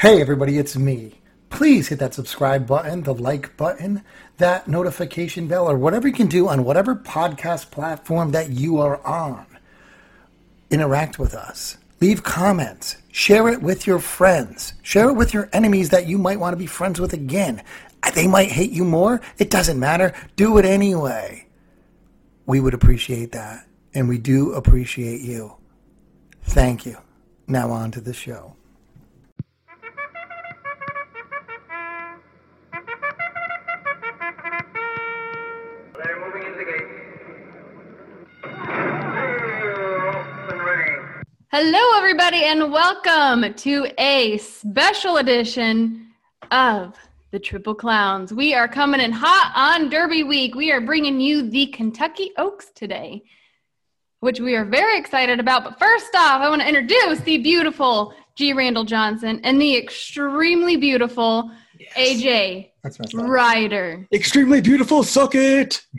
Hey, everybody, it's me. Please hit that subscribe button, the like button, that notification bell, or whatever you can do on whatever podcast platform that you are on. Interact with us. Leave comments. Share it with your friends. Share it with your enemies that you might want to be friends with again. They might hate you more. It doesn't matter. Do it anyway. We would appreciate that. And we do appreciate you. Thank you. Now on to the show. Hello, everybody, and welcome to a special edition of the Triple Clowns. We are coming in hot on Derby Week. We are bringing you the Kentucky Oaks today, which we are very excited about. But first off, I want to introduce the beautiful G. Randall Johnson and the extremely beautiful AJ That's. Ryder. Extremely beautiful, suck it.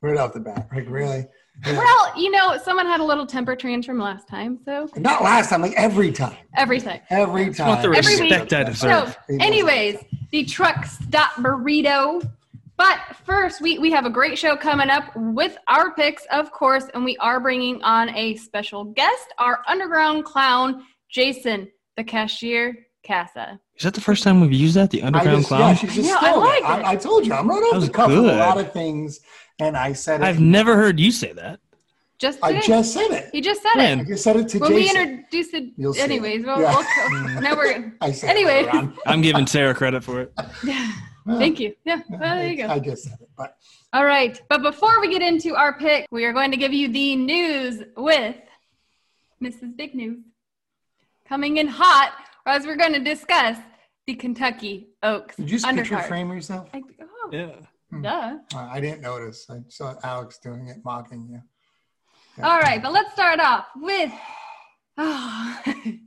Right off the bat. Like, really? Yeah. Well, you know, someone had a little temper tantrum last time, so Not last time, like every time. every time. Every time. want the Every week. respect I So, deserve. anyways, the truck stop burrito. But first, we, we have a great show coming up with our picks, of course, and we are bringing on a special guest, our underground clown, Jason, the cashier, Casa. Is that the first time we've used that? The underground just, clown? yeah, she just Yeah, I like it. I, it. I told you, I'm right off That the was cuff with a lot of things, and I said it. I've never heard you say that. Just I just said it. he just said When? I it. just said it to When we introduced it, You'll anyways, it. well, Yeah. we'll, mm. now we're I said anyway, I'm giving Sarah credit for it. Yeah. thank you. Yeah, well, there you go. I just said it, but All right, but before we get into our pick, we are going to give you the news with Mrs. Big News. Coming in hot, as we're going to discuss the Kentucky Oaks did you just picture frame yourself? I, oh, Yeah. duh. Uh, I didn't notice. I saw Alex doing it, mocking you. All right, but let's start off with oh,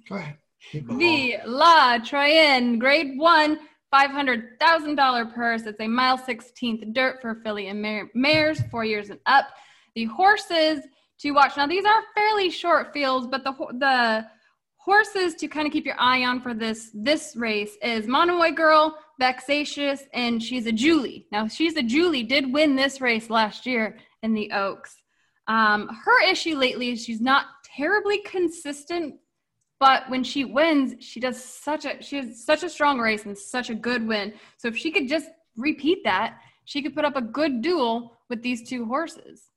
Go ahead. The La Troienne Grade 1 $500,000 purse. It's a mile 16th dirt for filly and mare- mares, four years and up. The horses to watch. Now, these are fairly short fields, but the, the horses to kind of keep your eye on for this this race is Monomoy Girl, Vexatious, and She's a Julie. Now, She's a Julie did win this race last year in the Oaks. Um, her issue lately is she's not terribly consistent but when she wins she does such a she has such a strong race and such a good win so if she could just repeat that she could put up a good duel with these two horses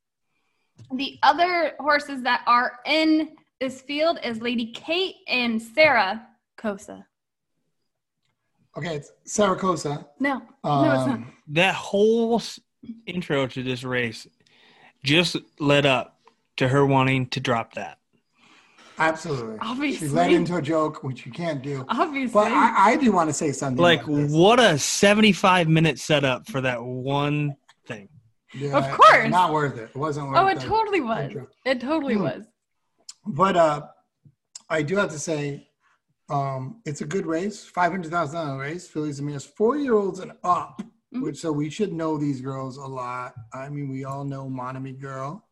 the other horses that are in this field is lady kate and sarah cosa Okay, it's Saracosa. no no it's not Um, That whole s- intro to this race just led up to her wanting to drop that. Absolutely. Obviously. She led into a joke, which you can't do. obviously But I, I do want to say something. Like, about this. what a 75 minute setup for that one thing. Yeah, Of course. Not worth it. It wasn't worth it. oh it totally was intro. it totally Hmm. was But uh, I do have to say, um, it's a good race. Five hundred thousand dollar race. Phillies and Mares, four year olds and up. Mhm. Which so we should know these girls a lot. I mean, we all know Monomoy Girl.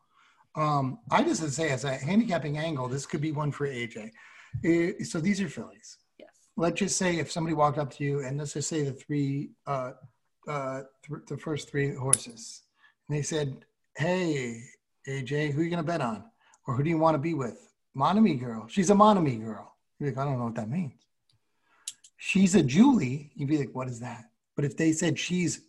Um, I just have to say, as a handicapping angle, this could be one for AJ. Uh, so these are fillies. yes Let's just say if somebody walked up to you and let's just say the three, uh, uh, th- the first three horses, and they said, "Hey, AJ, who are you gonna bet on, or who do you want to be with?" Monomoy girl. She's a Monomoy girl. You're like, I don't know what that means. She's a Julie. You'd be like, what is that? But if they said she's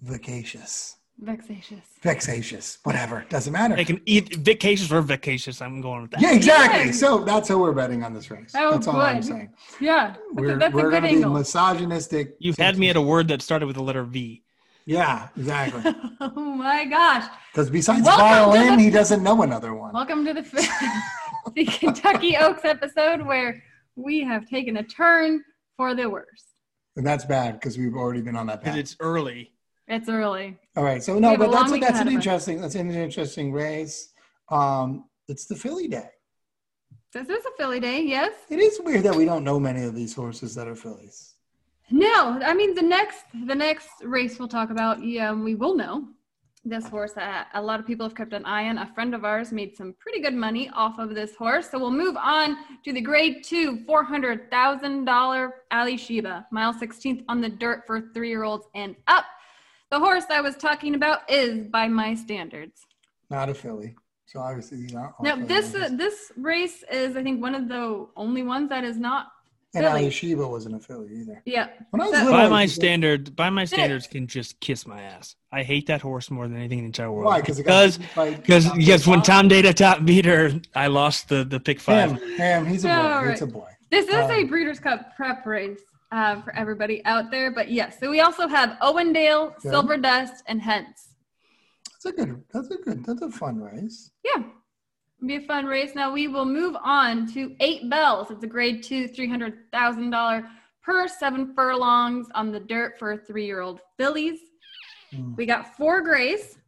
vacacious, vexatious vexatious, whatever, doesn't matter. They can eat vacations or vacacious. I'm going with that. Yeah, exactly. Yeah. So that's how we're betting on this race. Oh, that's all I'm saying. yeah We're, that's we're good going to be misogynistic. You've had me at a word that started with the letter V. Yeah, exactly. oh my gosh Because besides Welcome violin, the- he doesn't know another one. Welcome to the the Kentucky Oaks episode where we have taken a turn for the worse. And that's bad because we've already been on that Because path. it's early. It's early. All right. So no, but that's long week that's an interesting that's an interesting race. Um, it's the Philly Day. This is a Philly day, yes? It is weird that we don't know many of these horses that are Phillies. No, I mean the next the next race we'll talk about, yeah, we will know. this horse that a lot of people have kept an eye on. A friend of ours made some pretty good money off of this horse. So we'll move on to the grade two, $400,000 Alysheba, mile 16th on the dirt for three year olds and up. The horse I was talking about is by my standards. Not a filly. So obviously these aren't. Now, this uh, this race is, I think, one of the only ones that is not. And filly. Ali Sheba wasn't a filly either. Yeah, When I was So- little, By my used to- standard, by my standards, can just kiss my ass. I hate that horse more than anything in the entire world. Why? Because Because because yes, when Tom Data top beat her, I lost the the pick Ham, five. Ham, he's a boy. All It's a boy. This is a Um, Breeders' Cup prep race uh, for everybody out there. But yes, so we also have Owendale, Yeah. Silver Dust, and Hence. That's a good. That's a good. That's a fun race. Yeah, it'll be a fun race. Now we will move on to Eight Bells. It's a grade two, three hundred thousand dollar per seven furlongs on the dirt for three-year-old fillies. Mm. We got Four Grace,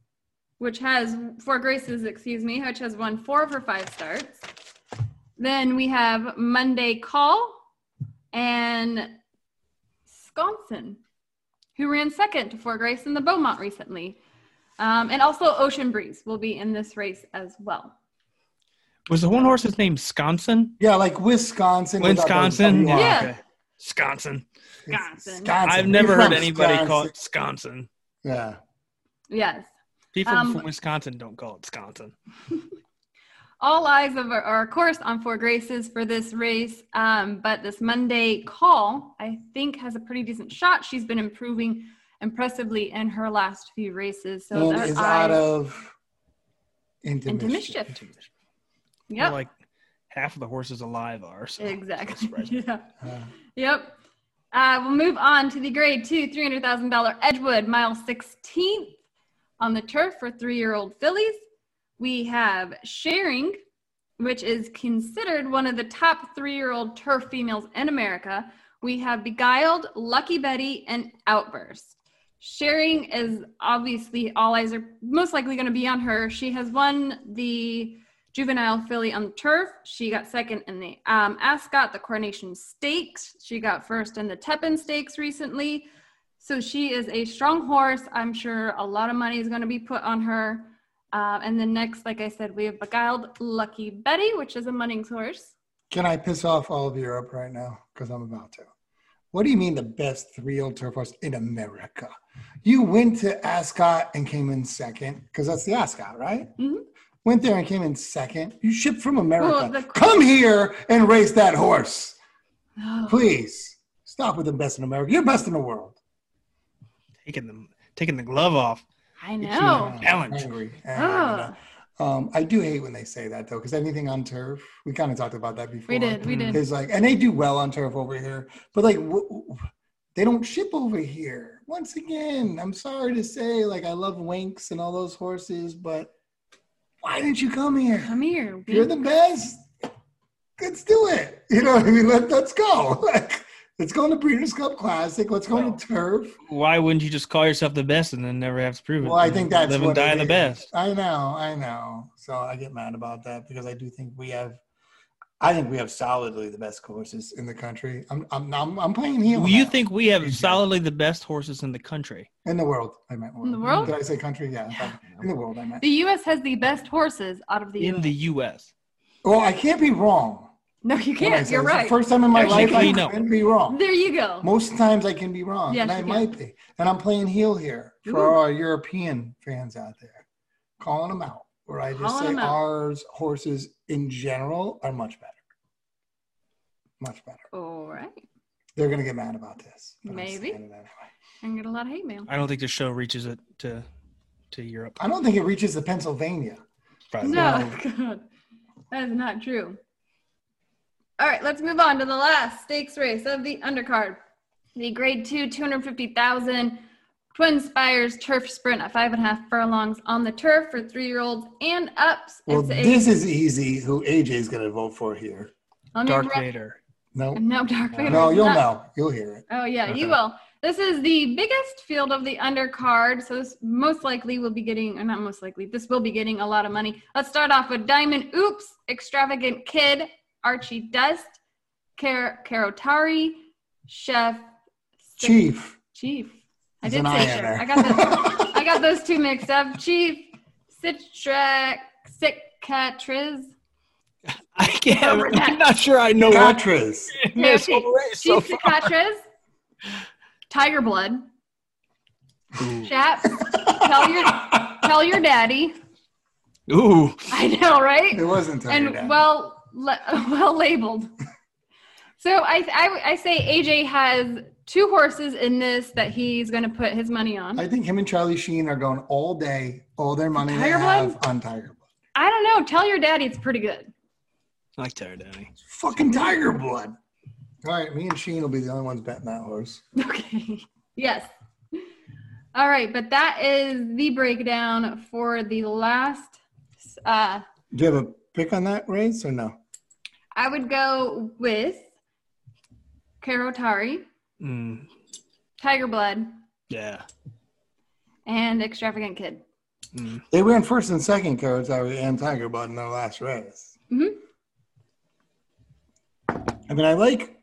which has Four Graces, excuse me, which has won four of her five starts. Then we have Mundaye Call and Sconsin, who ran second to Four Grace in the Beaumont recently. Um, and also Ocean Breeze will be in this race as well. Was the one horse's name Sconsin? Yeah, like Wisconsin. Wisconsin. WR. Yeah. okay. Sconsin. It's Wisconsin. Wisconsin. I've never You're heard from anybody call it Sconsin. Yeah. Yes. People Um, from Wisconsin don't call it Sconsin. all eyes of our, are of course on Four Graces for this race. Um, but this Mundaye Call, I think, has a pretty decent shot. She's been improving impressively in her last few races. So and that is eye- out of into, into mischief. mischief. Yep. Like half of the horses alive are. So exactly. yeah. Uh, Yep. Uh, we'll move on to the grade two, $300,000 Edgewood, mile 16th on the turf for three year old fillies. We have Sharing, which is considered one of the top three year old turf females in America. We have Beguiled, Lucky Betty, and Outburst. Sharing is obviously all eyes are most likely going to be on her. She has won the juvenile filly on the turf. She got second in the um, Ascot, the Coronation Stakes. She got first in the Tepin Stakes recently. So she is a strong horse. I'm sure a lot of money is going to be put on her. Uh, and then next, like I said, we have Beguiled Lucky Betty, which is a Munnings horse. Can I piss off all of Europe right now? Because I'm about to. What do you mean the best three-year-old turf horse in America? You went to Ascot and came in second because that's the Ascot, right? Mhm. Went there and came in second. You shipped from America. Well, the- Come here and race that horse, Oh, please. Stop with the best in America. You're best in the world. taking them taking the glove off. I know. Challenge. Angry. Oh. Um, I do hate when they say that though, because anything on turf, we kind of talked about that before. We did. We did. Is like, and they do well on turf over here, but like, w- w- they don't ship over here. Once again, I'm sorry to say, like, I love Winx and all those horses, but why didn't you come here? Come here. You're the best. Let's do it. You know what I mean? Let, let's go. Like, let's go on the Breeders' Cup Classic. Let's go on to turf. Why wouldn't you just call yourself the best and then never have to prove it? Well, I think that's live what and die it the is. best. I know, I know. So I get mad about that because I do think we have, I think we have solidly the best horses in the country. I'm, I'm, I'm, I'm playing heel. Well, you now. think we have solidly the best horses in the country? in the world? I meant In the world? Did I say country? Yeah, in the world. I meant. The U.S. has the best horses out of the In US. the U.S. Well, I can't be wrong. No, you can't. You're this. The right. First time in my life, I Technically, no. can be wrong. There you go. Most times I can be wrong, Yes, and I can. might be. And I'm playing heel here for Ooh. our European fans out there, calling them out. Where I just Calling say ours horses in general are much better. Much better. All right. They're gonna get mad about this. but I'm Maybe. saying anyway. I get a lot of hate mail. I don't think the show reaches it to to Europe. I don't think it reaches the Pennsylvania. Probably. No, God, that is not true. All right, let's move on to the last stakes race of the undercard. The grade two, 250,000 Twin Spires Turf Sprint at five and a half furlongs on the turf for three year olds and ups. Well, It's a- this is easy. Who AJ is gonna vote for here? let Dark run- Vader. No, No, Dark Vader. no, you'll not- know. You'll hear it. Oh yeah, you will. This is the biggest field of the undercard, so this most likely will be getting, or not most likely, this will be getting a lot of money. Let's start off with Diamond Oops, Extravagant Kid, Archidust, Car- Karotari, Chef, Chief. Chief. I did say I in I got the, I got those two mixed up. Chief Citrac Cicatriz. I can't. Over. I'm not sure I know what Catras. in this Yeah, whole race so Chief far. Cicatriz. Tiger Blood. Ooh. Chap, tell your tell your daddy. Ooh. I know, right? It wasn't and Dad. well le- well labeled. So I, I I say AJ has two horses in this that he's going to put his money on. I think him and Charlie Sheen are going all day, all their money they Tiger Blood? have on Tiger Blood. I don't know. Tell your daddy it's pretty good. I like Tiger Daddy. Fucking Tiger Blood. All right, me and Sheen will be the only ones betting that horse. Okay. Yes. All right, but that is the breakdown for the last. Uh, Do you have a pick on that race or no? I would go with Karotari, Mm, Tiger Blood, yeah. and Extravagant Kid. Mm. They ran first and second, Karotari and Tiger Blood in their last race. Mhm. I mean, I like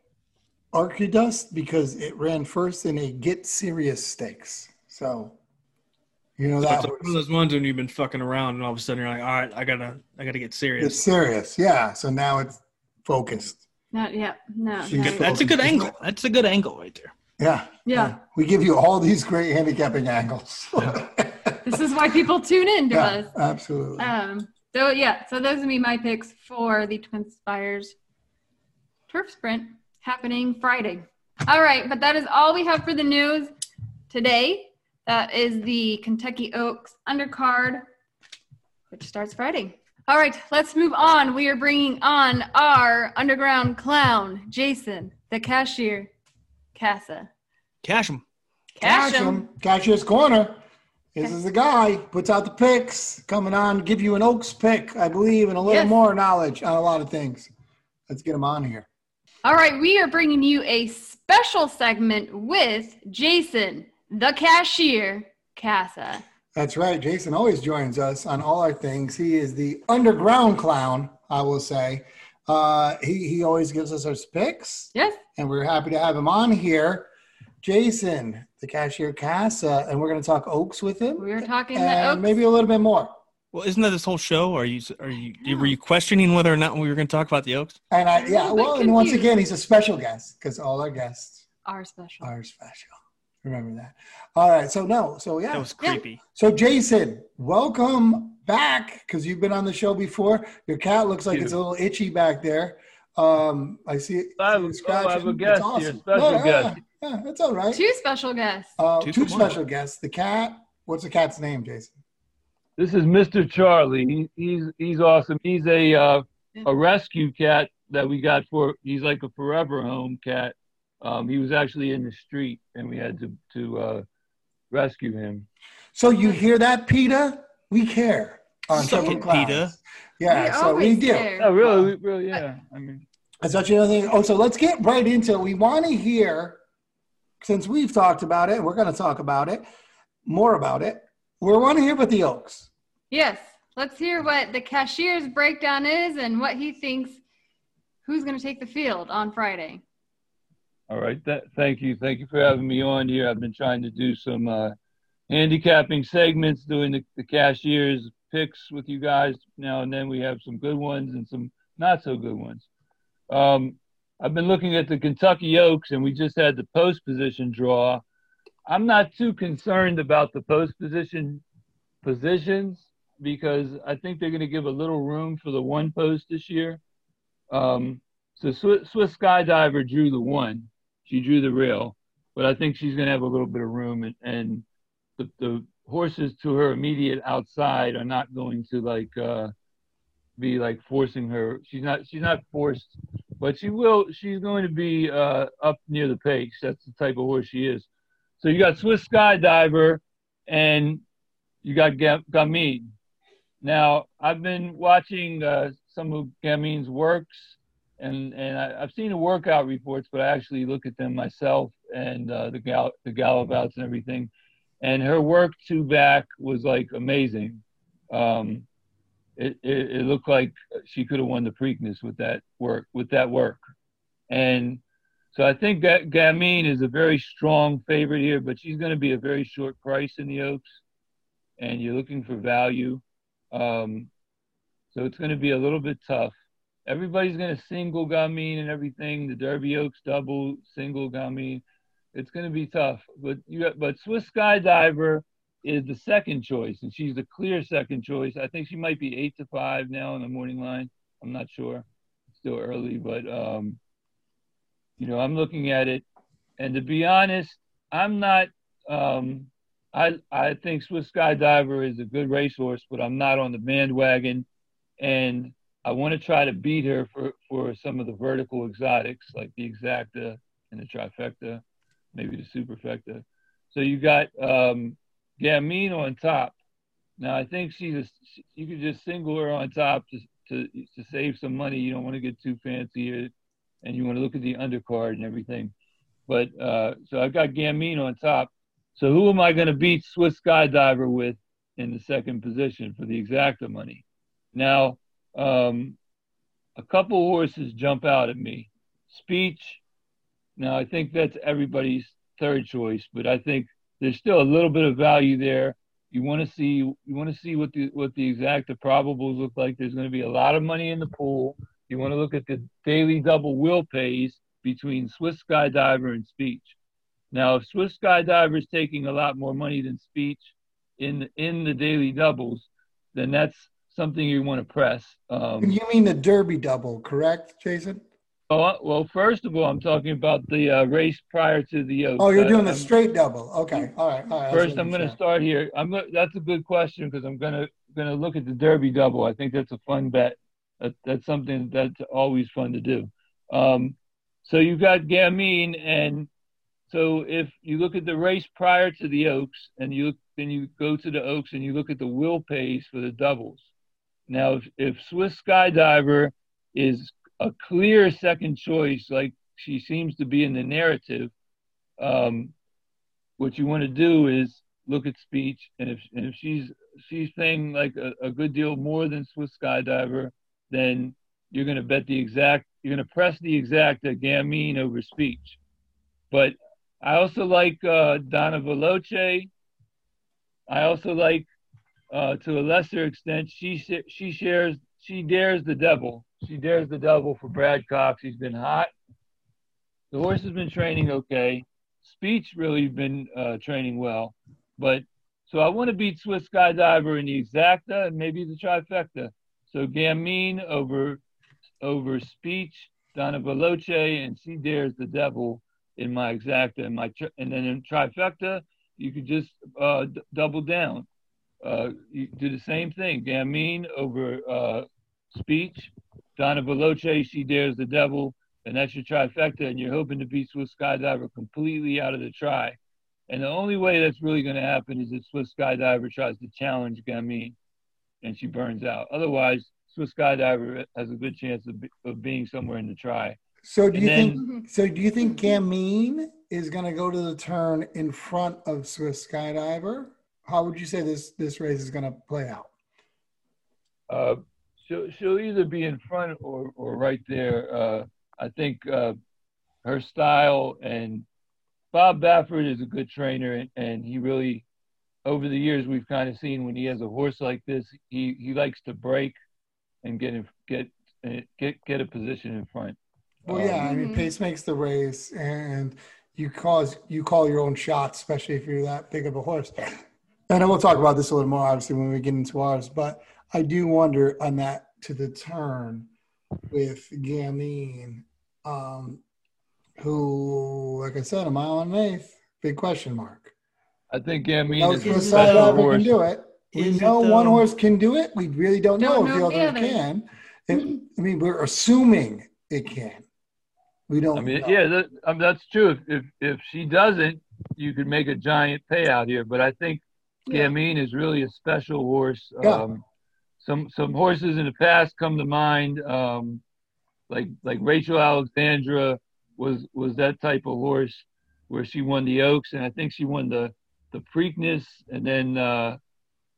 Archidust because it ran first in a Get Serious Stakes. So, you know that It's one of those ones when you've been fucking around and all of a sudden you're like, all right, I gotta, I gotta get It's serious. serious, yeah. So now it's focused. Not yet. No. She's not good. yet. That's a good angle. That's a good angle right there. Yeah. Yeah. We give you all these great handicapping angles. This is why people tune in to yeah, us. absolutely. Um, so yeah, so those would be my picks for the Twin Spires turf sprint happening Friday. All right, but that is all we have for the news today. That is the Kentucky Oaks undercard, which starts Friday. All right, let's move on. We are bringing on our underground clown, Jason, the cashier, Casa. Cash them. Cash Cash 'em. him. Cashier's corner. This is the guy puts out the picks, coming on, give you an Oaks pick, I believe, and a little Yes. more knowledge on a lot of things. Let's get him on here. All right, we are bringing you a special segment with Jason, the cashier, Casa. That's right. Jason always joins us on all our things. He is the underground clown, I will say. Uh, he, he always gives us our picks, Yes, and we're happy to have him on here. Jason, the cashier Casa, and we're going to talk Oaks with him. we are talking the and Oaks. maybe a little bit more. Well, isn't that this whole show? Are you, are you, were you questioning whether or not we were going to talk about the Oaks? And I, a yeah, well, and once again, he's a special guest because all our guests are special. are special. Remember that. All right. So, no. So, yeah. That was Yeah. creepy. So, Jason, welcome back because you've been on the show before. Your cat looks like Thank it's a little itchy back there. Um, I see it. I have- see it oh, I scratching. have a guest awesome. here, special yeah, guest. Yeah, that's all right. Two special guests. Uh, Two two special guests. The cat. What's the cat's name, Jason? This is Mr. Charlie. He, he's he's awesome. He's a uh, a rescue cat that we got for. He's like a forever home cat. Um, he was actually in the street, and we had to to uh, rescue him. So you hear that, PETA? We care on Suck it, Clowns. PETA. Yeah, We so we do. care. Oh, really? We- really? Yeah. I mean, That's such another thing. Oh, so let's get right into it. We want to hear, since we've talked about it, we're going to talk about it, more about it. We want to hear about the Oaks. Yes. Let's hear what the cashier's breakdown is and what he thinks who's going to take the field on Friday. All right. Th- thank you. Thank you for having me on here. I've been trying to do some uh, handicapping segments, doing the, the cashiers picks with you guys. Now and then we have some good ones and some not so good ones. Um, I've been looking at the Kentucky Oaks, and we just had the post position draw. I'm not too concerned about the post position positions because I think they're going to give a little room for the one post this year. Um, so Swiss Skydiver drew the one. She drew the rail, but I think she's going to have a little bit of room, and, and the, the horses to her immediate outside are not going to like uh, be like forcing her. She's not. She's not forced, but she will. She's going to be uh, up near the pace. That's the type of horse she is. So you got Swiss Skydiver, and you got Ga- Gamine. Now I've been watching uh, some of Gamine's works and and I, I've seen the workout reports, but I actually look at them myself and uh, the gal the gallop outs and everything. And her work two back was like amazing. Um, it, it it looked like she could have won the Preakness with that work with that work. And so I think that Gamine is a very strong favorite here, but she's going to be a very short price in the Oaks. and you're looking for value. Um, so it's going to be a little bit tough. Everybody's going to single Gamine and everything. The Derby Oaks double single Gamine. It's going to be tough. But you but Swiss Skydiver is the second choice, and she's the clear second choice. I think she might be eight to five now in the morning line. I'm not sure. It's still early, but um, you know, I'm looking at it, and to be honest, I'm not. Um, I I think Swiss Skydiver is a good racehorse, but I'm not on the bandwagon, and I want to try to beat her for for some of the vertical exotics like the exacta and the trifecta, maybe the superfecta. So you got um, Gamine on top. Now I think she's a, you could just single her on top to to to save some money. You don't want to get too fancy, and you want to look at the undercard and everything. But uh, so I've got Gamine on top. So who am I going to beat Swiss Skydiver with in the second position for the exacta money? Now, um, a couple horses jump out at me. Speech. Now I think that's everybody's third choice, but I think there's still a little bit of value there. You want to see you want to see what the what the exact the probables look like. There's going to be a lot of money in the pool. You want to look at the daily double will pays between Swiss Skydiver and Speech. Now, if Swiss Skydiver is taking a lot more money than Speech in in the daily doubles, then that's something you want to press. Um, you mean the Derby double, correct, Jason? Oh, well, first of all, I'm talking about the uh, race prior to the. Uh, oh, you're doing the I'm, straight double. Okay, all right, all right. First, I'm going to start here. I'm. Gonna, that's a good question because I'm going to going to look at the Derby double. I think that's a fun bet. That, that's something that's always fun to do. Um, so you've got Gamine, and so if you look at the race prior to the Oaks, and you then you go to the Oaks and you look at the will pace for the doubles. Now, if, if Swiss Skydiver is a clear second choice, like she seems to be in the narrative, um, what you want to do is look at speech, and if and if she's she's paying like a, a good deal more than Swiss Skydiver, then you're going to bet the exact, you're going to press the exacta Gamine over speech. But I also like uh, Donna Veloce. I also like, uh, to a lesser extent, she she shares she dares the devil. She dares the devil for Brad Cox. He's been hot. The horse has been training okay. Speech really been uh, training well, but so I want to beat Swiss Skydiver in the exacta and maybe the trifecta. So Gamine over over speech, Donna Veloce, and she dares the devil in my exacta and my and then in trifecta you could just uh, d- double down. Uh, you do the same thing. Gamine over uh, speech, Donna Veloce, she dares the devil, and that's your trifecta, and you're hoping to beat Swiss Skydiver completely out of the try. And the only way that's really going to happen is if Swiss Skydiver tries to challenge Gamine and she burns out. Otherwise, Swiss Skydiver has a good chance of, of being somewhere in the try. So do and you then, think? So do you think Gamine is going to go to the turn in front of Swiss Skydiver? How would you say this this race is going to play out? Uh, she'll she'll either be in front or or right there. Uh, I think uh, her style and Bob Baffert is a good trainer, and, and he really over the years we've kind of seen when he has a horse like this, he he likes to break and get in, get get get a position in front. Well, um, yeah, I mean, mm-hmm. pace makes the race, and you cause you call your own shots, especially if you're that big of a horse. And we'll talk about this a little more, obviously, when we get into ours. But I do wonder on that to the turn with Gamine, um, who, like I said, a mile and an eighth, big question mark. I think Gamine is a special horse. Can do it. We is know it, one horse can do it. We really don't, don't know, know if the other can. And, I mean, we're assuming it can. We don't. I mean, know. yeah, that, I mean, that's true. If, if, if she doesn't, you could make a giant payout here. But I think yeah. Is really a special horse. Yeah. Um, some some horses in the past come to mind, um, like like Rachel Alexandra was was that type of horse where she won the Oaks, and I think she won the the Preakness, and then uh,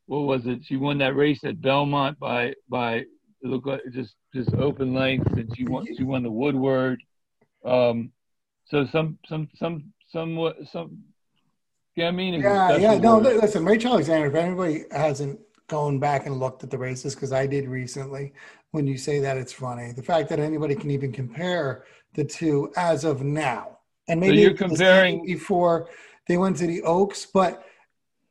what was it? She won that race at Belmont by by it looked like just just open length, and she won she won the Woodward. Um, so some some some some some Gamine is a Yeah, yeah. No, word. li- listen, Rachel Alexandra, if anybody hasn't gone back and looked at the races, because I did recently, when you say that, it's funny. The fact that anybody can even compare the two as of now. And maybe you're it was comparing- before they went to the Oaks, but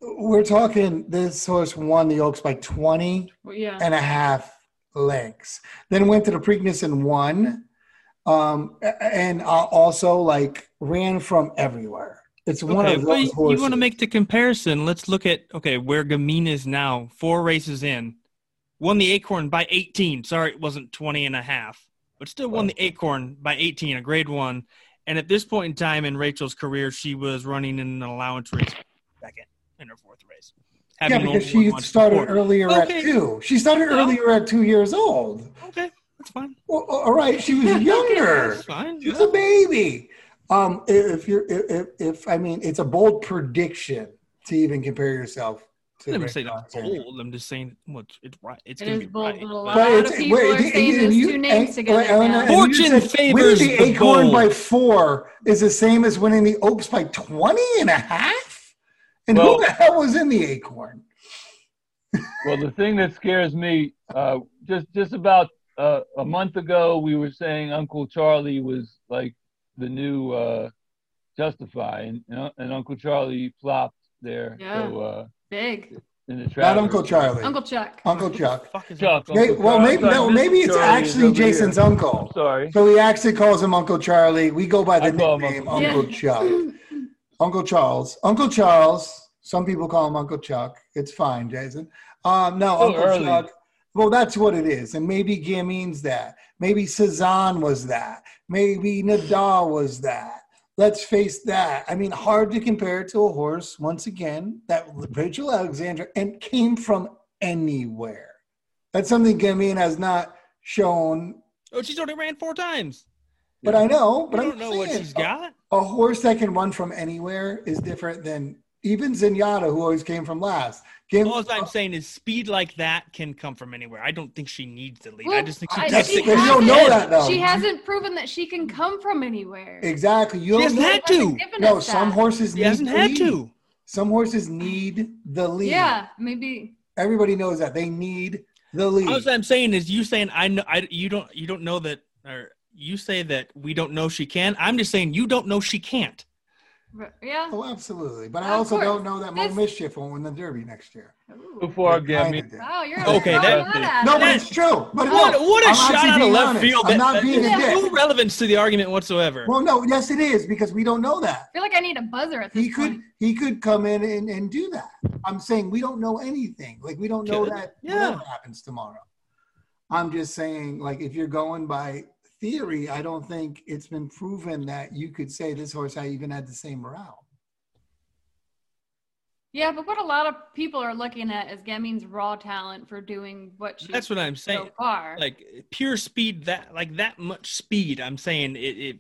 we're talking this horse won the Oaks by 20 yeah. and a half lengths. Then went to the Preakness and won. Um, and uh, also like ran from everywhere. It's one Okay, of those you, horses. want to make the comparison. Let's look at okay where Gamine is now. Four races in, won the Acorn by 18. Sorry, it wasn't 20 and a half, but still won the oh. Acorn by 18, a grade one. And at this point in time in Rachel's career, she was running in an allowance race second in her fourth race. Yeah, because she started before. earlier Okay. at two. She started earlier at two years old. Okay, that's fine. Well, all right, she was younger. That's fine. She was a baby. Um, if you're, if, if I mean, it's a bold prediction to even compare yourself to. I'm not Rachel saying it's bold. I'm just saying well, it's, it's right. It's It gonna is be bold, right. but a but- lot But of it's- people wait, are and- saying and those you- two names and- together and- now. and you Fortune said favors winning the the acorn bold. by four is the same as winning the Oaks by 20 and a half? And Well- who the hell was in the acorn? Well, the thing that scares me, uh, just just about uh, a month ago, we were saying Uncle Charlie was like the new uh, Justify, and and Uncle Charlie flopped there. Yeah. So uh, Big. in the Not Uncle Charlie. Uncle Chuck. Uncle Chuck. Fuck Chuck. that? May- Uncle well, maybe no, maybe it's Charlie actually over here. Jason's uncle. Sorry. So he actually calls him Uncle Charlie. We go by the I nickname Uncle Uncle Chuck. Uncle Charles. Uncle Charles. Some people call him Uncle Chuck. It's fine, Jason. Um, no, So Uncle early. Chuck. Well, that's what it is. And maybe Gamine's that. Maybe Cezanne was that. Maybe Nadal was that. Let's face that. I mean, hard to compare it to a horse, once again, that Rachel Alexandra and came from anywhere. That's something Gamine has not shown. Oh, she's already ran four times. But I know, but I don't know what she's got. a horse that can run from anywhere is different than even Zenyatta, who always came from last. Came, All I'm saying is speed like that can come from anywhere. I don't think she needs the lead. I just think she I, she it. You don't know that, though. She hasn't proven that she can come from anywhere. exactly. You She don't hasn't had to. No, some that. horses She need hasn't the had lead. to. Some horses need the lead. Yeah, maybe. Everybody knows that they need the lead. All I'm saying is you saying I know I you don't you don't know that or you say that we don't know she can. I'm just saying you don't know she can't. But- Yeah. Oh, absolutely. But I Of also course. don't know that Mo This- Mischief won't win the Derby next year. Before They kinda Gamine. Wow, you're Okay, throwing that- that No, us. but it's true. But What, no, what a I'm shot actually out of being left honest. field. I'm That, not that- being a there's dick. no relevance to the argument whatsoever. Well, no, yes, it is because we don't know that. I feel like I need a buzzer at this He could point. he could come in and, and do that. I'm saying we don't know anything. Like we don't know Could. that Yeah. whatever happens tomorrow. I'm just saying, like, if you're going by theory, I don't think it's been proven that you could say this horse I even had the same morale. Yeah, but what a lot of people are looking at is Gamine's raw talent for doing what she's That's what I'm saying. so far. Like pure speed, that like that much speed. I'm saying it, it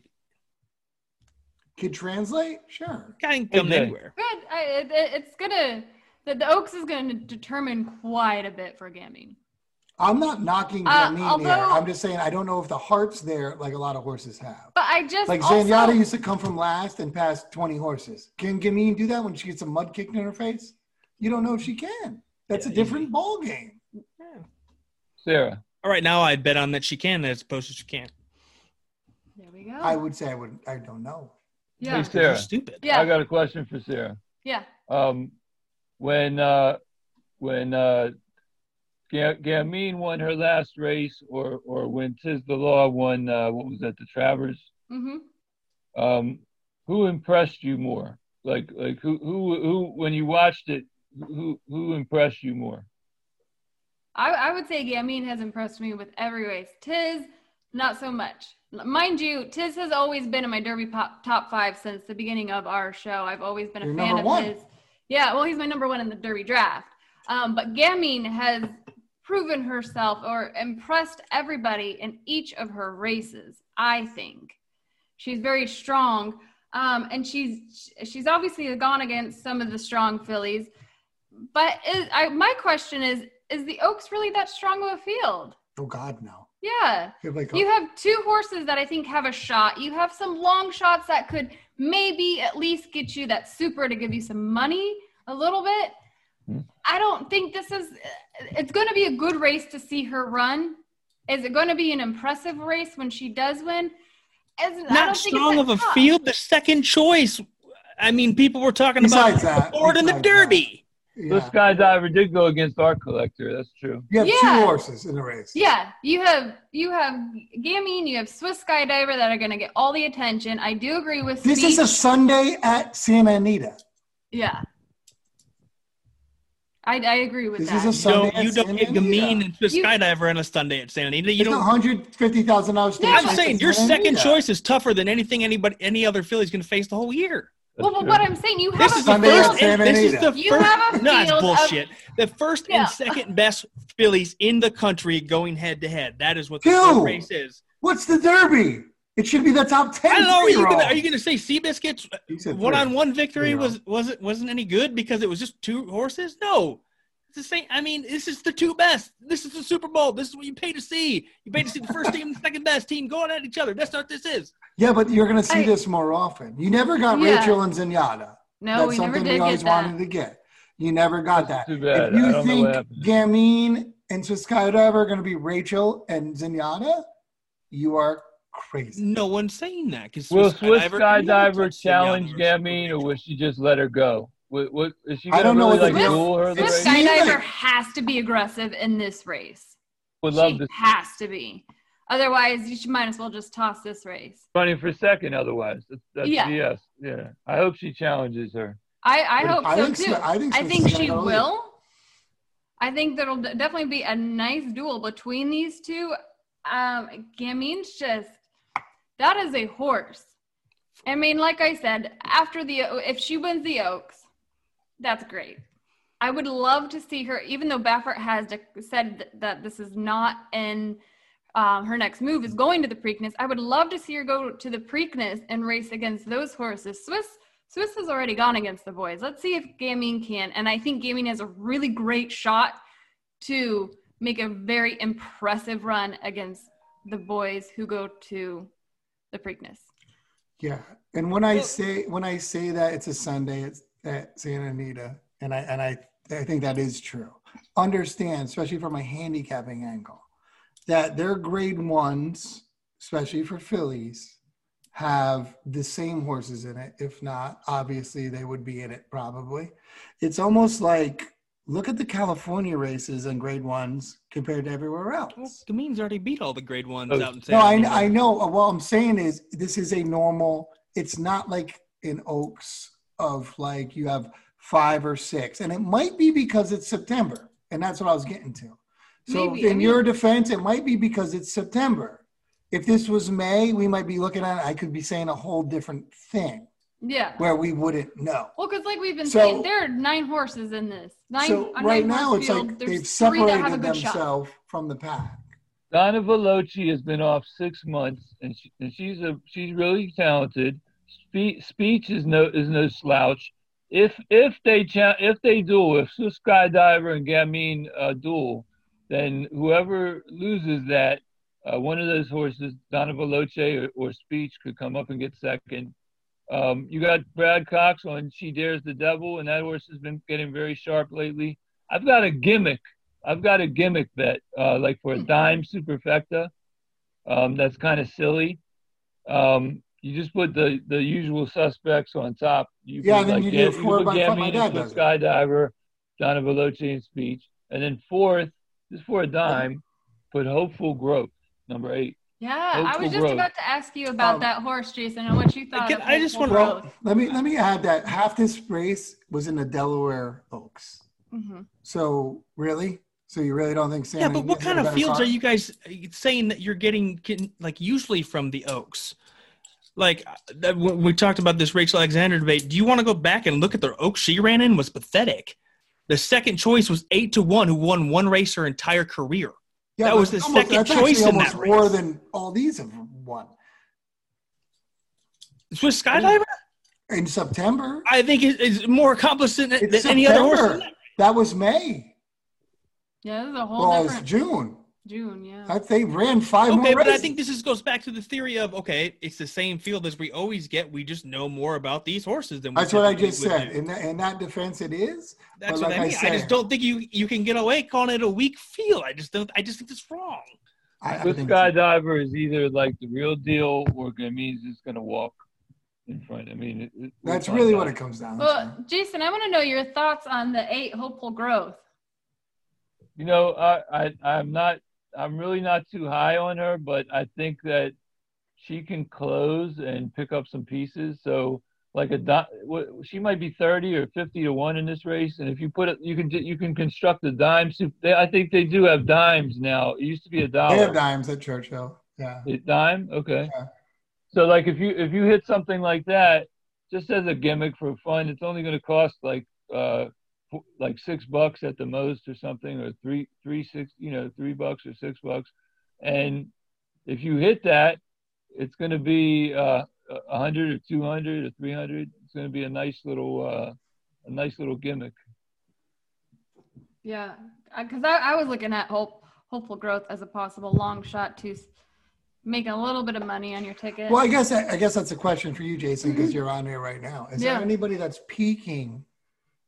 Could translate? Sure. can come Okay. anywhere. Good. I, it, it- it's gonna. The, the Oaks is going to determine quite a bit for Gamine. I'm not knocking Uh, Gamine although- there. I'm just saying I don't know if the heart's there like a lot of horses have. But I just Like also, Zenyatta used to come from last and pass 20 horses. Can Gamine do that when she gets a mud kicked in her face? You don't know if she can. That's Yeah, a different easy. ball game. Sarah. All right, now I bet on that she can as opposed to she can't. There we go. I would say I would. I don't know. yeah. Hey, Sarah. stupid. Yeah. I got a question for Sarah. yeah. Um, when uh, when uh, Ga- Gamine won her last race, or or when Tiz the Law won, uh, what was that, the Travers? hmm Um, who impressed you more? Like like who who who when you watched it, who who impressed you more? I, I would say Gamine has impressed me with every race. Tiz, not so much. Mind you, Tiz has always been in my Derby pop, top five since the beginning of our show. I've always been a You're fan of one. his. Yeah, well, he's my number one in the Derby draft. Um, but Gamine has proven herself or impressed everybody in each of her races. I think she's very strong, um, and she's she's obviously gone against some of the strong fillies. But is, I, my question is: Is the Oaks really that strong of a field? Oh God, no. Yeah. You have like You have two horses that I think have a shot. You have some long shots that could maybe at least get you that super to give you some money a little bit. Hmm. I don't think this is, it's going to be a good race to see her run. Is it going to be an impressive race when she does win? Is, I Not don't think it's strong of a tough. field. The second choice. I mean, people were talking Besides about that, Ford in the besides that. Derby. The skydiver did go against Art Collector. That's true. You have Yeah. two horses in the race. Yeah, you have you have Gamine, you have Swiss Skydiver that are going to get all the attention. I do agree with This is a Sunday at Santa Anita. yeah. I, I agree with This that. is a You Sunday don't, you don't Santa get Gamine Anita. and Swiss Skydiver on a Sunday at Santa Anita. You It's don't. hundred fifty thousand dollars. Yeah, I'm saying your second choice is tougher than anything anybody any other Philly's going to face the whole year. well, That's but what. I'm saying, you have This a is Sunday first. Santa And, this is the You first. have a no, it's field of- bullshit. the first Yeah. and second best Phillies in the country going head to head. That is what the race is. What's the Derby? It should be the top ten. I don't know. Are you gonna, are you going to say Seabiscuit's You one on one victory Three-year-old. was was it wasn't any good because it was just two horses? No. It's the same. I mean, this is the two best. This is the Super Bowl. This is what you pay to see. You pay to see the first team and the second best team going at each other. That's what this is. Yeah, but you're going to see I- this more often. You never got Yeah. Rachel and Zenyatta. No, That's we never something did we always get that. wanted to get. You never got that. Too bad. If you I don't think. Gamine and Swiss Skydiver are going to be Rachel and Zenyatta, you are crazy. No one's saying that because Will Swiss Skydiver challenge Gamine, or will she just let her go? What, what is she I gonna don't know really what like the- duel her? Swiss race? Skydiver has to be aggressive in this race. Would she love to has to be. Otherwise, you should might as well just toss this race. running for second. Otherwise, that's, that's Yeah. BS. Yeah, I hope she challenges her. I, I hope I so think too. so- I think I think is she gonna will. I think that'll definitely be a nice duel between these two. Um, Gamine's just that is a horse. I mean, like I said, after the if she wins the Oaks, that's great. I would love to see her, even though Baffert has said that this is not in um, her next move is going to the Preakness. I would love to see her go to the Preakness and race against those horses. Swiss Swiss has already gone against the boys. Let's see if Gamine can. And I think Gamine has a really great shot to make a very impressive run against the boys who go to the Preakness. Yeah, and when I say when I say that it's a Sunday it's at Santa Anita, and I and I I think that is true. Understand, especially from a handicapping angle, that their grade ones, especially for fillies, have the same horses in it. If not, obviously they would be in it probably. It's almost like look at the California races and grade ones compared to everywhere else. Well, Gamine's already beat all the grade ones Oh, out in No, I, I know. Uh, what I'm saying is, this is a normal. It's not like in Oaks of like you have five or six, and it might be because it's September, and that's what I was getting to. So, Maybe, I in mean- your defense, it might be because it's September. If this was May, we might be looking at. it, I could be saying a whole different thing Yeah. where we wouldn't know. Well, because like we've been So- saying, there are nine horses in this. Nine, so a right nine now, it's field. like There's they've three that have a separated good shot. themselves from the pack. Donna Veloce has been off six months, and, she, and she's a she's really talented. Spe- speech is no is no slouch. If if they cha- if they duel, if Swiss Skydiver and Gamine uh, duel, then whoever loses that, uh, one of those horses, Donna Veloce or, or Speech, could come up and get second. Um, you got Brad Cox on She Dares the Devil, and that horse has been getting very sharp lately. I've got a gimmick. I've got a gimmick bet, uh, like for a dime superfecta. Um, that's kind of silly. Um, you just put the, the usual suspects on top. You Yeah, put then like you Gam- do four by five. My dad does. Skydiver, Donna Veloce and Speech, and then fourth, just for a dime, put Hopeful Growth, number eight. Yeah, I was just growth. about to ask you about Um, that horse, Jason, and what you thought. can- of I just Hopeful wanna- Well, let me let me add that half this race was in the Delaware Oaks. Mhm. So really, so you really don't think Santa? Yeah, but what kind of fields car? are you guys uh, saying that you're getting can- like usually from the Oaks? Like uh, that, when we talked about this Rachel Alexandra debate, do you want to go back and look at the Oaks she ran in was pathetic. The second choice was eight to one, who won one race her entire career. Yeah, that was the almost- second choice in almost that More than all these have won Swiss Skydiver, in September. I think is, is more accomplished than, than any other horse. that- That was May. Yeah, this is a whole Well, it's different. June. June, yeah. I think ran five more Okay, but I think this is, goes back to the theory of okay, it's the same field as we always get. We just know more about these horses than we That's what I just said. do. In that, in that defense, it is. That's but what like I I mean. I, said- just don't think you you can get away calling it a weak field. I just don't. I just think it's wrong. I, I This skydiver is either like the real deal or it means it's going to walk in front. I mean, it, it, that's really what it comes down to. Well, Jason, I want to know your thoughts on the eight hopeful growth. You know, I, I I'm not I'm really not too high on her, but I think that she can close and pick up some pieces. So like a she might be 30 or 50 to 1 in this race and if you put it you can you can construct a dime soup. They, I think they do have dimes now. It used to be a dollar. They have dimes at Churchill. Yeah. It dime? Okay. Yeah. So like if you if you hit something like that, just as a gimmick for fun, it's only going to cost like uh like six bucks at the most or something, or three three six you know three bucks or six bucks, and if you hit that, it's going to be uh a hundred or two hundred or three hundred. It's going to be a nice little uh a nice little gimmick. Yeah, because I, I was looking at hope hopeful growth as a possible long shot to make a little bit of money on your ticket. Well, I guess I guess that's a question for you, Jason, because you're on there right now. Is Yeah. there anybody that's peaking,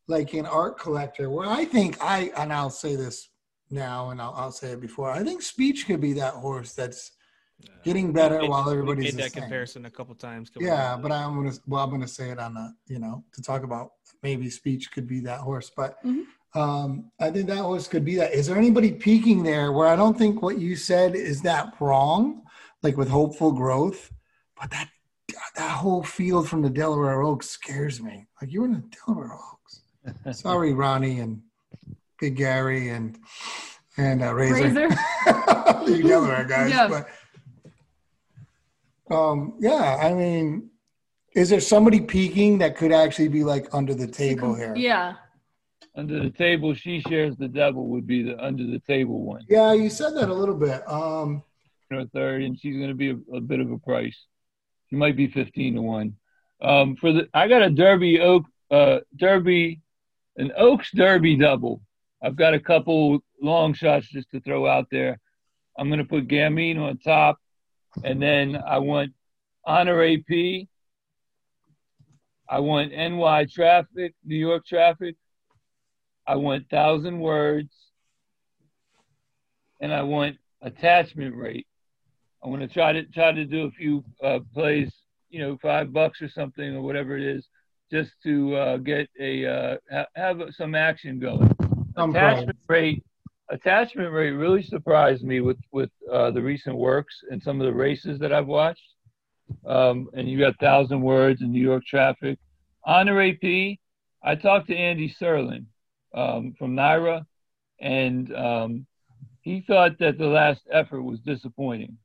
like an art collector? Where I think I and I'll say this now, and I'll, I'll say it before. I think Speech could be that horse that's getting better We while made- we everybody's made that same. comparison a couple times. couple Yeah, times. but I'm gonna well, I'm gonna say it on the you know to talk about maybe Speech could be that horse, but Mhm. um, I think that horse could be that. Is there anybody peaking there where I don't think what you said is that wrong, like with hopeful growth, but that that whole field from the Delaware Oaks scares me. Like you're in the Delaware Oaks. Sorry, Ronnie and Big Gary and and uh, Razor. Razor. you Delaware guys, Yeah. but um, yeah, I mean, is there somebody peeking that could actually be like under the table here? Yeah. Under the table, She Dares the Devil would be the under the table one. Yeah, you said that a little bit. Um, or third, and she's going to be a, a bit of a price. She might be fifteen to one. Um, for the, I got a Derby Oak, uh, Derby, an Oaks Derby double. I've got a couple long shots just to throw out there. I'm going to put Gamine on top, and then I want Honor AP. I want NY traffic, New York traffic. I want thousand words, and I want attachment rate. I want to try to try to do a few uh, plays, you know, five bucks or something or whatever it is, just to uh, get a uh, ha- have some action going. I'm attachment rate, attachment rate really surprised me with with uh, the recent works and some of the races that I've watched. Um, and you got thousand words in New York traffic. Honor AP, I talked to Andy Serling um, from NYRA, and um, he thought that the last effort was disappointing.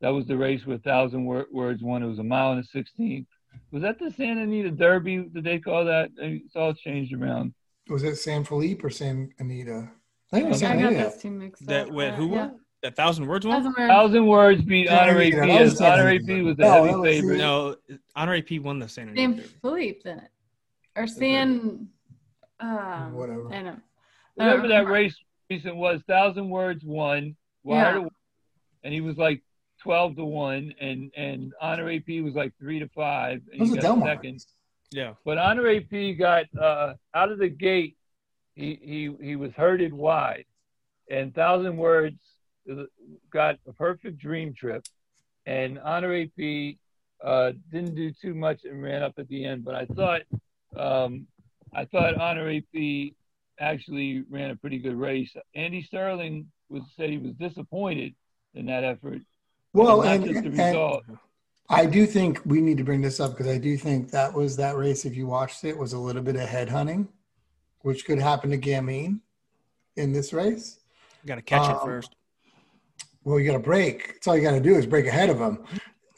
That was the race with thousand wor- words one. It was a mile and a sixteenth. Was that the Santa Anita Derby? Did they call that? It's all changed around. was it San Felipe or San Anita? I think it was I San got Anita. those two mixed up. that went who Yeah. won? That thousand words one? Doesn't matter. Thousand words beat Santa Honor Anita. AP. That was Santa Honor Anita. AP was the No, heavy was- favorite. No, Honor AP won the San Antonio. San Derby. Felipe then. Or San. Um, Whatever. I know. Whatever Uh, that race recent was, thousand words won. Wire Yeah. to and he was like twelve to one, and and Honor AP was like three to five, and It was he a got Del Mar. second. Yeah. But Honor AP got uh, out of the gate. He he he was herded wide, and Thousand Words got a perfect dream trip, and Honor AP uh, didn't do too much and ran up at the end. But I thought um, I thought Honor AP actually ran a pretty good race. Andy Serling was said he was disappointed in that effort. Well, not and, just the and. I do think we need to bring this up because I do think that was that race. If you watched it, was a little bit of head hunting, which could happen to Gamine in this race. Got to catch it Um, first. Well, you got to break. That's all you got to do is break ahead of them.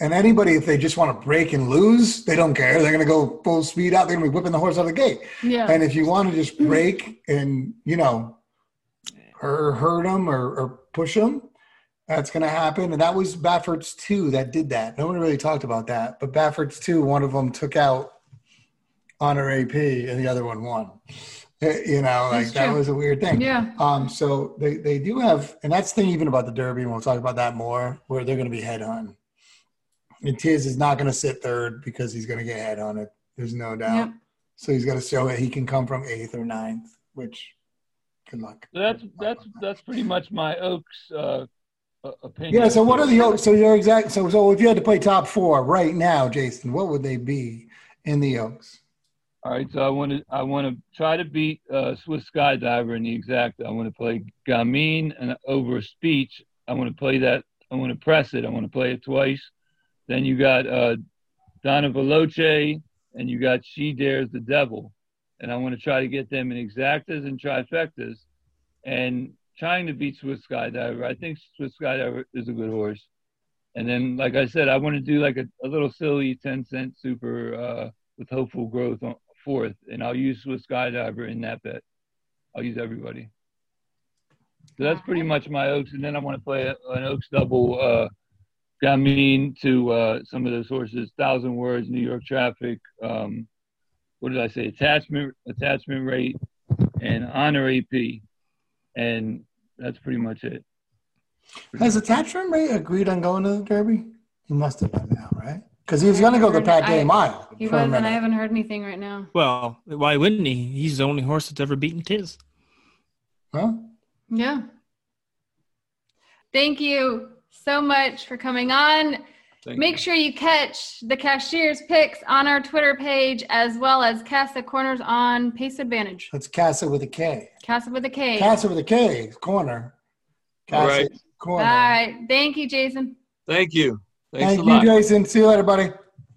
And anybody, if they just want to break and lose, they don't care. They're going to go full speed out. They're going to be whipping the horse out of the gate. Yeah. And if you want to just break and you know, or hurt them or, or push them, that's going to happen. And that was Baffert's two that did that. No one really talked about that, but Baffert's two, one of them took out Honor AP and the other one won. Eh, You know, like that was a weird thing. Yeah. Um, so they, they do have, and that's the thing even about the Derby, and we'll talk about that more, where they're going to be head on. And Tiz is not going to sit third because he's going to get head on it. There's no doubt. Yep. So he's got to show that he can come from eighth or ninth, which good luck. So that's that's that's pretty much my Oaks uh, uh, opinion. Yeah. So what are the Oaks? So you're exact. So so if you had to play top four right now, Jason, what would they be in the Oaks? All right, so I want to I want to try to beat uh, Swiss Skydiver in the exact. I want to play Gamine and over Speech. I want to play that. I want to press it. I want to play it twice. Then you got uh, Donna Veloce and you got She Dares the Devil, and I want to try to get them in exactas and trifectas, and trying to beat Swiss Skydiver. I think Swiss Skydiver is a good horse. And then, like I said, I want to do like a, a little silly ten cent super uh, with hopeful growth on fourth, and I'll use Swiss Skydiver in that bet. I'll use everybody. So that's pretty much my Oaks, and then I want to play an Oaks double. Uh, Gamine to uh, some of those horses, Thousand Words, New York Traffic. Um, what did I say? Attachment, attachment rate, and honor AP, and that's pretty much it. Has the attachment rate agreed on going to the Derby? He must have been now, right? Because he was going to go the Pat Day I- Mile. He for a was, and I haven't heard anything right now. Well, why wouldn't he? He's the only horse that's ever beaten Tiz. Huh? Yeah. Thank you so much for coming on. Thank Make sure you catch the cashier's picks on our Twitter page as well as Casa Corners on Pace Advantage. That's Casa with a K. Casa with a K. Casa with a K, corner. Casa All right. corner. All right. Thank you, Jason. Thank you. Thanks Thank a you, lot. Jason. See you later, buddy.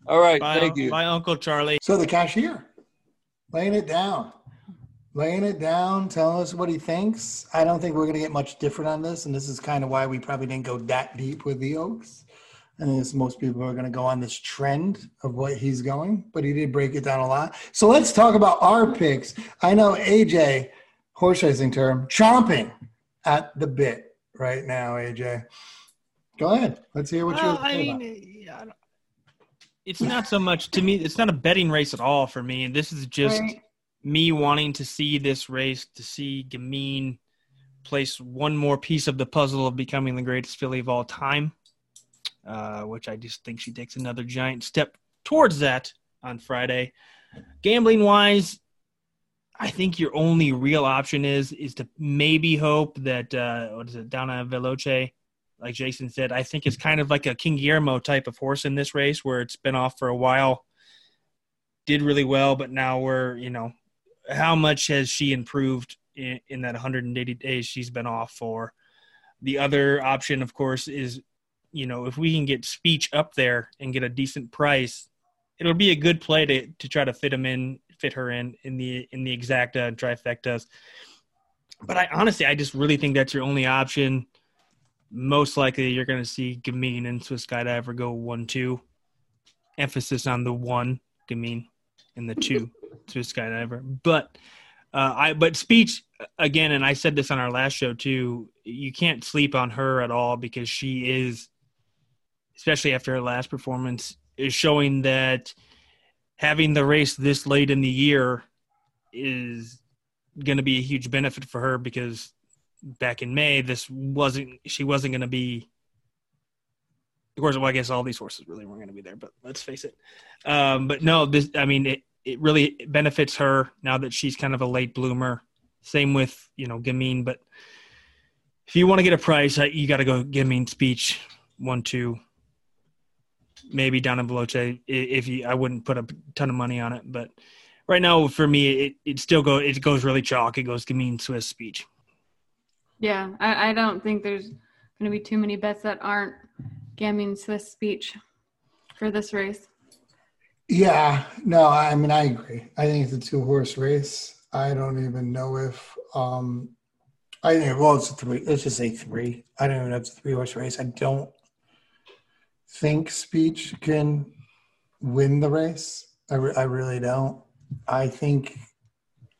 All right. Bye, Thank you. bye, Uncle Charlie. So the cashier, laying it down, laying it down, telling us what he thinks. I don't think we're going to get much different on this, and this is kind of why we probably didn't go that deep with the Oaks. I think it's most people are going to go on this trend of what he's going, but he did break it down a lot. So let's talk about our picks. I know AJ, horse racing term, chomping at the bit right now. AJ, go ahead. Let's hear what Well, you're. I mean, yeah, it's not so much to me. It's not a betting race at all for me. And this is just Right. me wanting to see this race, to see Gamine place one more piece of the puzzle of becoming the greatest filly of all time, uh, which I just think she takes another giant step towards that on Friday. Gambling wise, I think your only real option is is to maybe hope that uh, what is it, Donna Veloce, like Jason said, I think it's kind of like a King Guillermo type of horse in this race where it's been off for a while, did really well, but now we're you know how much has she improved in, in that 180 days she's been off for? The other option, of course, is you know if we can get speech up there and get a decent price, it'll be a good play to to try to fit him in, fit her in in the in the exacta and trifectas. But I honestly, I just really think that's your only option. Most likely, you're going to see Gamine and Swiss Skydiver go one two. Emphasis on the one Gamine and the two Swiss Skydiver. But uh, I but speech again, and I said this on our last show too. You can't sleep on her at all because she is, especially after her last performance, is showing that having the race this late in the year is going to be a huge benefit for her because back in May, this wasn't she wasn't going to be. Of course, well, I guess all these horses really weren't going to be there, but let's face it. Um, but no, this I mean, it it really benefits her now that she's kind of a late bloomer. Same with you know Gamine, but if you want to get a price, you got to go Gamine speech one two. Maybe Donna Veloce. If you, I wouldn't put a ton of money on it, but right now for me, it, it still go it goes really chalk. It goes Gamine Swiss speech. Yeah, I, I don't think there's going to be too many bets that aren't Gamine Swiss speech for this race. Yeah, no, I mean I agree. I think it's a two horse race. I don't even know if um I think well it's a three let's just say three. I don't even know if it's a three horse race. I don't think speech can win the race. I, re- I really don't. I think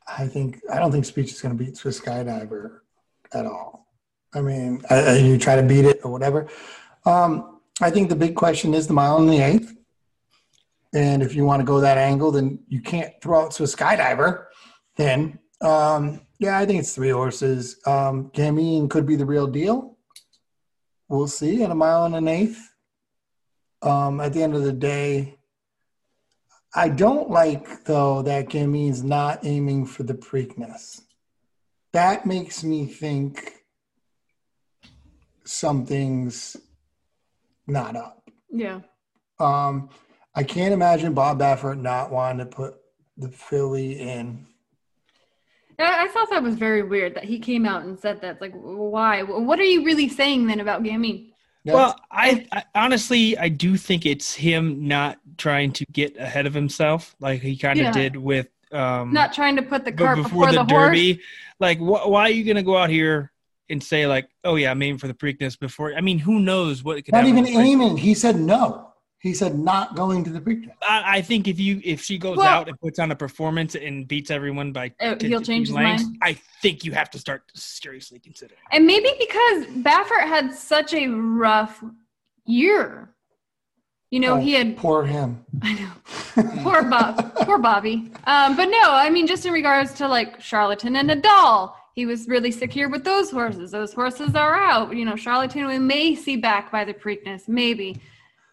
I think I don't think speech is gonna beat Swiss Skydiver at all. I mean, I, I- you try to beat it or whatever. Um, I think the big question is the mile and the eighth. And if you want to go that angle, then you can't throw out Swiss skydiver. Then Um, yeah, I think it's three horses. Um, Gamine could be the real deal. We'll see at a mile and an eighth. Um, at the end of the day, I don't like though that Gamine's not aiming for the Preakness. That makes me think something's not up. Yeah. Um, I can't imagine Bob Baffert not wanting to put the Philly in. I thought that was very weird that he came out and said that. Like, why? What are you really saying then about Gamine? Well, I, I honestly I do think it's him not trying to get ahead of himself, like he kind of Yeah. did with um Not trying to put the but cart before, the, horse. Derby. Like, wh- why are you gonna go out here and say like, oh yeah, I'm aiming for the Preakness before? I mean, who knows what it could not happen even with the Preakness. aiming. He said no. He said not going to the Preakness. I, I think if you if she goes Well- out and puts on a performance and beats everyone by 10, he'll 15 change his lengths, mind? I think you have to start seriously considering. And maybe because Baffert had such a rough year. You know, Oh, he had Poor him. I know. poor Bob, poor Bobby. Um, but no, I mean, just in regards to like Charlatan and Nadal, he was really secure with those horses. Those horses are out. You know, Charlatan we may see back by the Preakness, maybe.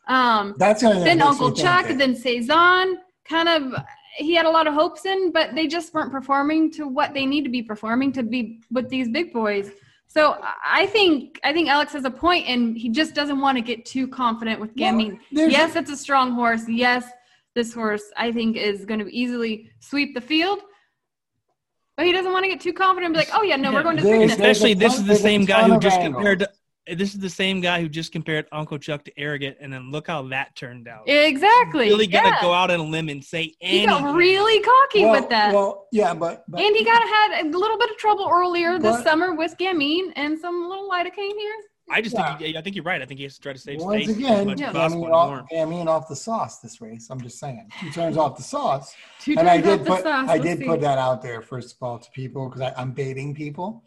Um, That's the then Uncle Chuck, think then Cezanne, kind of. He had a lot of hopes in, but they just weren't performing to what they need to be performing to be with these big boys. So I think I think Alex has a point, and he just doesn't want to get too confident with Well, Gamine. there's- yes, it's a strong horse. Yes, this horse I think is going to easily sweep the field. But he doesn't want to get too confident and be like, "Oh yeah, no, we're going to There's- Preakness." there's- Especially a this is the same guy who just compared to this is the same guy who just compared Uncle Chuck to arrogant, and then look how that turned out. Exactly. really gonna yeah. go out on a limb and say He got really cocky well, with that. Well, yeah, but, but and he got had a little bit of trouble earlier this summer with Gamine and some little lidocaine here. I just Yeah. think he, I think you're right. I think he has to try to save once face again, Yeah. as possible. Gamine off. Gamine off the sauce this race. I'm just saying. Two turns off the sauce. Two and I turns off did the put sauce. I Let's did see. put that out there first of all to people because I'm baiting people,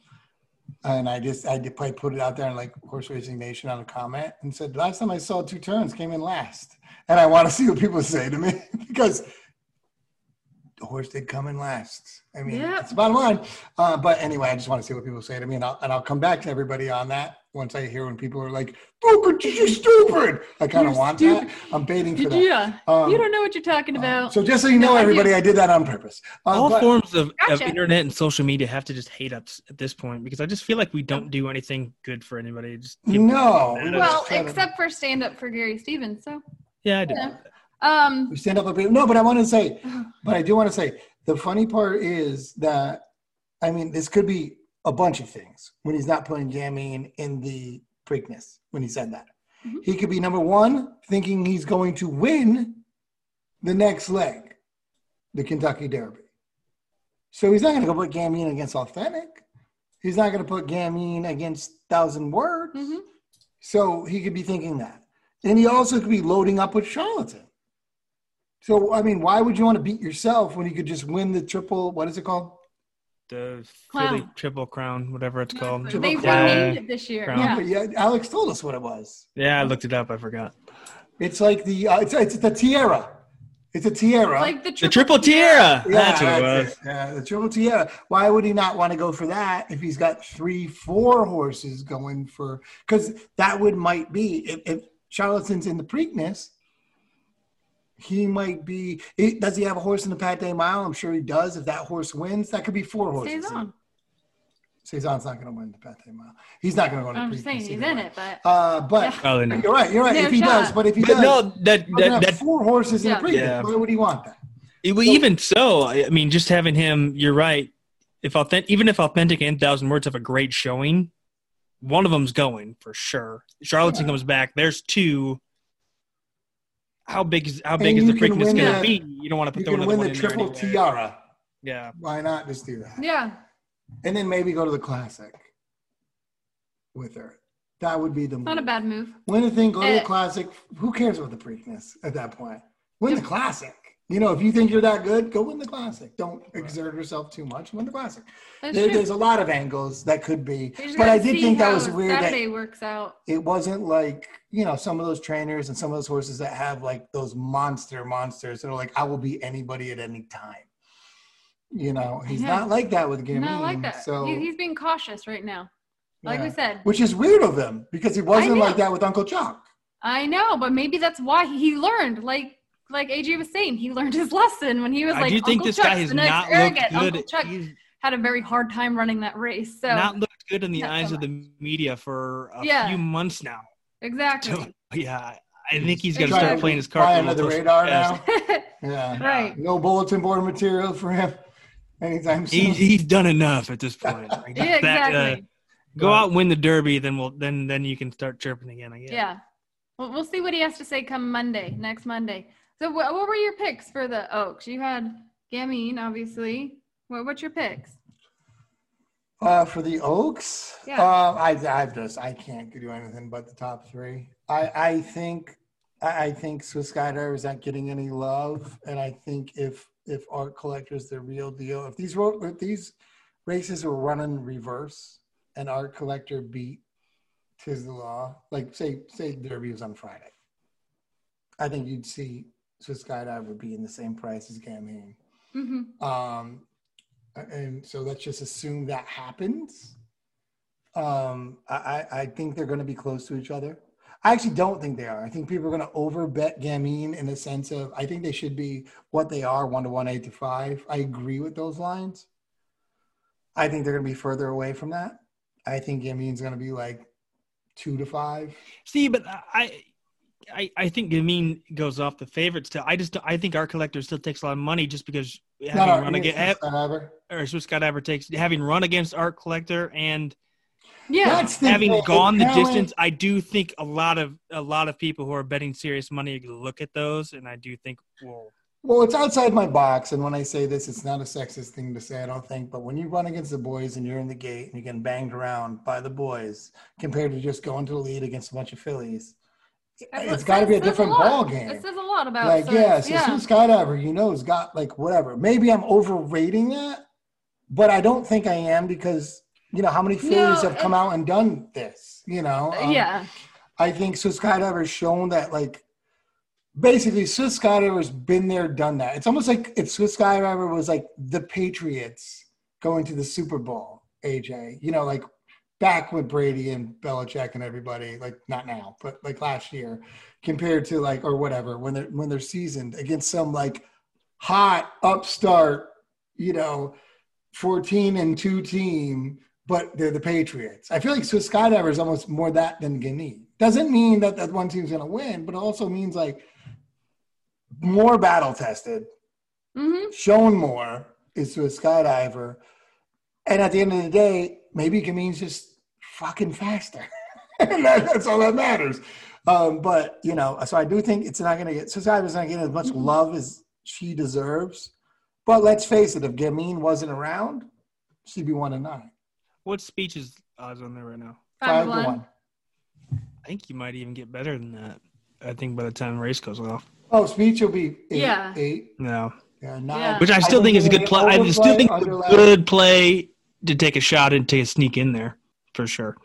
and I just I I put it out there in like Horse Racing Nation on a comment and said last time I saw two turns came in last, and I want to see what people say to me because the horse did come in last. I mean, Yep. it's the bottom line. Uh, but anyway, I just want to see what people say to me, and I'll and I'll come back to everybody on that once I hear when people are like, "Oh, you're stupid." I kind of want stupid. that. I'm baiting for that. Yeah, Um, you don't know what you're talking about. So just so you No, know, I everybody, I did that on purpose. Uh, All but- forms of, of internet and social media have to just hate us at this point because I just feel like we don't do anything good for anybody. Just give- no. Well, we well, just try to- except for stand up for Gary Stevens. So, yeah, I do. Yeah. um, we stand up a bit. No, but I want to say, but I do want to say the funny part is that, I mean, this could be a bunch of things when he's not putting Gamine in the Preakness when he said that. Mhm. He could be number one, thinking he's going to win the next leg, the Kentucky Derby. So he's not going to go put Gamine against Authentic. He's not going to put Gamine against Thousand Words. mhm. So he could be thinking that. And he also could be loading up with charlatan. So, I mean, why would you want to beat yourself when you could just win the triple, what is it called? The Clown. Philly Triple Crown, whatever it's called. Triple they Crown. renamed it this year. Crown. Yeah. Yeah, Alex told us what it was. Yeah, I looked it up. I forgot. It's like the, uh, it's, it's the tiara. It's a tiara. Like the The triple, Triple Tiara. yeah, That's what it was. it. Yeah, the triple tiara. Why would he not want to go for that if he's got three, four horses going for? Because that would might be if, if charlatan's in the Preakness, he might be. It, does he have a horse in the Pat Day Mile? I'm sure he does. If that horse wins, that could be four horses. Stays on. Cezanne's not going to win the Pat Day Mile. He's not going to go to I'm the just saying he's in way. it, but Uh, but Yeah. Probably not. you're right. You're right. No if he shot. does, but if he But does, no, that that, that four horses in Yeah. the Preakness. Yeah. Why would he want that? It- well, even so, I I mean, just having him, you're right. If authentic, even if authentic and thousand words have a great showing, one of them's going for sure. Charlatan comes back. There's two. How big is how big And is the you can Preakness going to be? You don't want to You put throw can another win one the in there triple anyway. tiara. Yeah, Why not just do that? yeah. And then maybe go to the classic with her. That would be the Not a bad move. Win the thing, go to the Eh. classic. Who cares about the Preakness at that point? Win the classic. You know, if you think you're that good, go win the classic. Don't exert yourself too much. Win the classic. There, there's a lot of angles that could be, but I did think that was weird. that- works out. it wasn't like you know some of those trainers and some of those horses that have like those monster monsters that are like I will be anybody at any time. You know, he's Yeah. not like that with Gamine. Not like that. So, He- he's being cautious right now. Like we said, which is weird of him because he wasn't like that with Uncle Chuck. I know, but maybe that's why he learned. Like like AJ was saying, he learned his lesson when he was I like, do you think Uncle this Chuck's guy has not arrogant. looked good. Uncle Chuck He's had a very hard time running that race. So not looked good in the Not so eyes of the media for a Yeah. few months now. exactly. So, yeah, I think he's going to start playing his Fly cards. a under the radar now. Yeah. right. No bulletin board material for him anytime soon. He, he's done enough at this point. Like, Yeah, that, uh, exactly. go out and win the derby, then we'll then then you can start chirping again. I guess. yeah. Well, we'll see what he has to say come Monday, next Monday. So, what, what were your picks for the Oaks? You had Gamine, obviously. What, what's your picks? Uh, for the Oaks, Yeah. um, I, I just I can't do anything but the top three. I, I think I, I think Swiss Skydiver is not getting any love, and I think if if Art Collector is the real deal, if these if these races were running reverse and Art Collector beat Tiz the Law, like say say Derby was on Friday, I think you'd see Swiss Skydiver being the same price as Gamine. Mm-hmm. Um, and so let's just assume that happens. Um, I, I I think they're going to be close to each other. I actually don't think they are. I think people are going to over bet Gamine in the sense of I think they should be what they are one to one, eight to five. I agree with those lines. I think they're going to be further away from that. I think Gamine's going to be like two to five. See, but I, I, I think Gamine goes off the favorite still. I just I think Art Collector still takes a lot of money just because having No, no, run against whatever. or Swiss Skydiver takes having run against Art Collector and Yeah. That's the having thing. gone the Talent- distance, I do think a lot of a lot of people who are betting serious money look at those, and I do think well, Well, it's outside my box, and when I say this, it's not a sexist thing to say, I don't think. But when you run against the boys and you're in the gate and you're getting banged around by the boys, compared to just going to the lead against a bunch of fillies, That's it's got to be a different lot. ball game. It says a lot about Like, so yeah, so yeah. skydiver, you know, has got like whatever. Maybe I'm overrating that, but I don't think I am because you know how many fillies No, have come out and done this. You know, Um, yeah. I think Swiss Skydiver has shown that, like, basically, Swiss Skydiver has been there, done that. It's almost like if Swiss Skydiver was like the Patriots going to the Super Bowl, AJ, you know, like back with Brady and Belichick and everybody, like not now, but like last year, compared to like, or whatever, when they're, when they're seasoned against some like hot upstart, you know, 14 and two team, but they're the Patriots. I feel like Swiss Skydiver is almost more that than Guinea. Doesn't mean that that one team's going to win, but it also means like more battle tested, Mm-hmm. shown more is Swiss Skydiver. And at the end of the day, maybe Gamine's just fucking faster. and that, that's all that matters. Um, but, you know, so I do think it's not going to get, Swiss Skydiver's not getting as much love as she deserves. But let's face it, if Gamine wasn't around, she'd be one and nine. what speech is odds on there right now? Five, to one. one. I think you might even get better than that. I think by the time the race goes off. Oh, speech will be eight. Yeah. Eight. No, Yeah, nine. Yeah. which I still don't think is a good play. I still think it's a good play to take a shot and take a sneak in there for sure.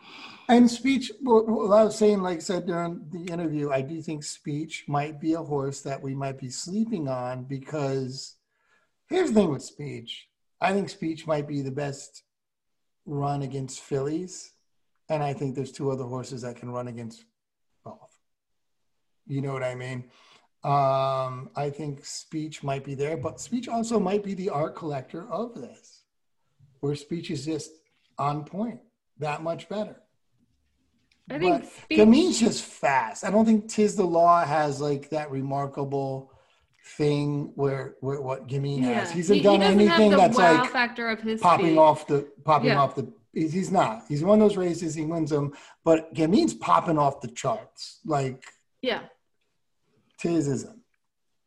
And speech, what I was saying, like I said during the interview, I do think speech might be a horse that we might be sleeping on because here's the thing with speech. I think speech might be the best run against fillies. And I think there's two other horses that can run against both. You know what I mean? Um, I think speech might be there, but speech also might be the art collector of this, where speech is just on point, that much better. I think But speech. Gamine's just fast. I don't think Tiz the Law has like that remarkable thing where, where what Gamine yeah. has. He hasn't he, done he anything that's wow like factor of his popping speed. off the popping Yeah. off the. He's, he's not. He's won those races. He wins them, but Gamine's popping off the charts. Like Yeah, Tiz isn't.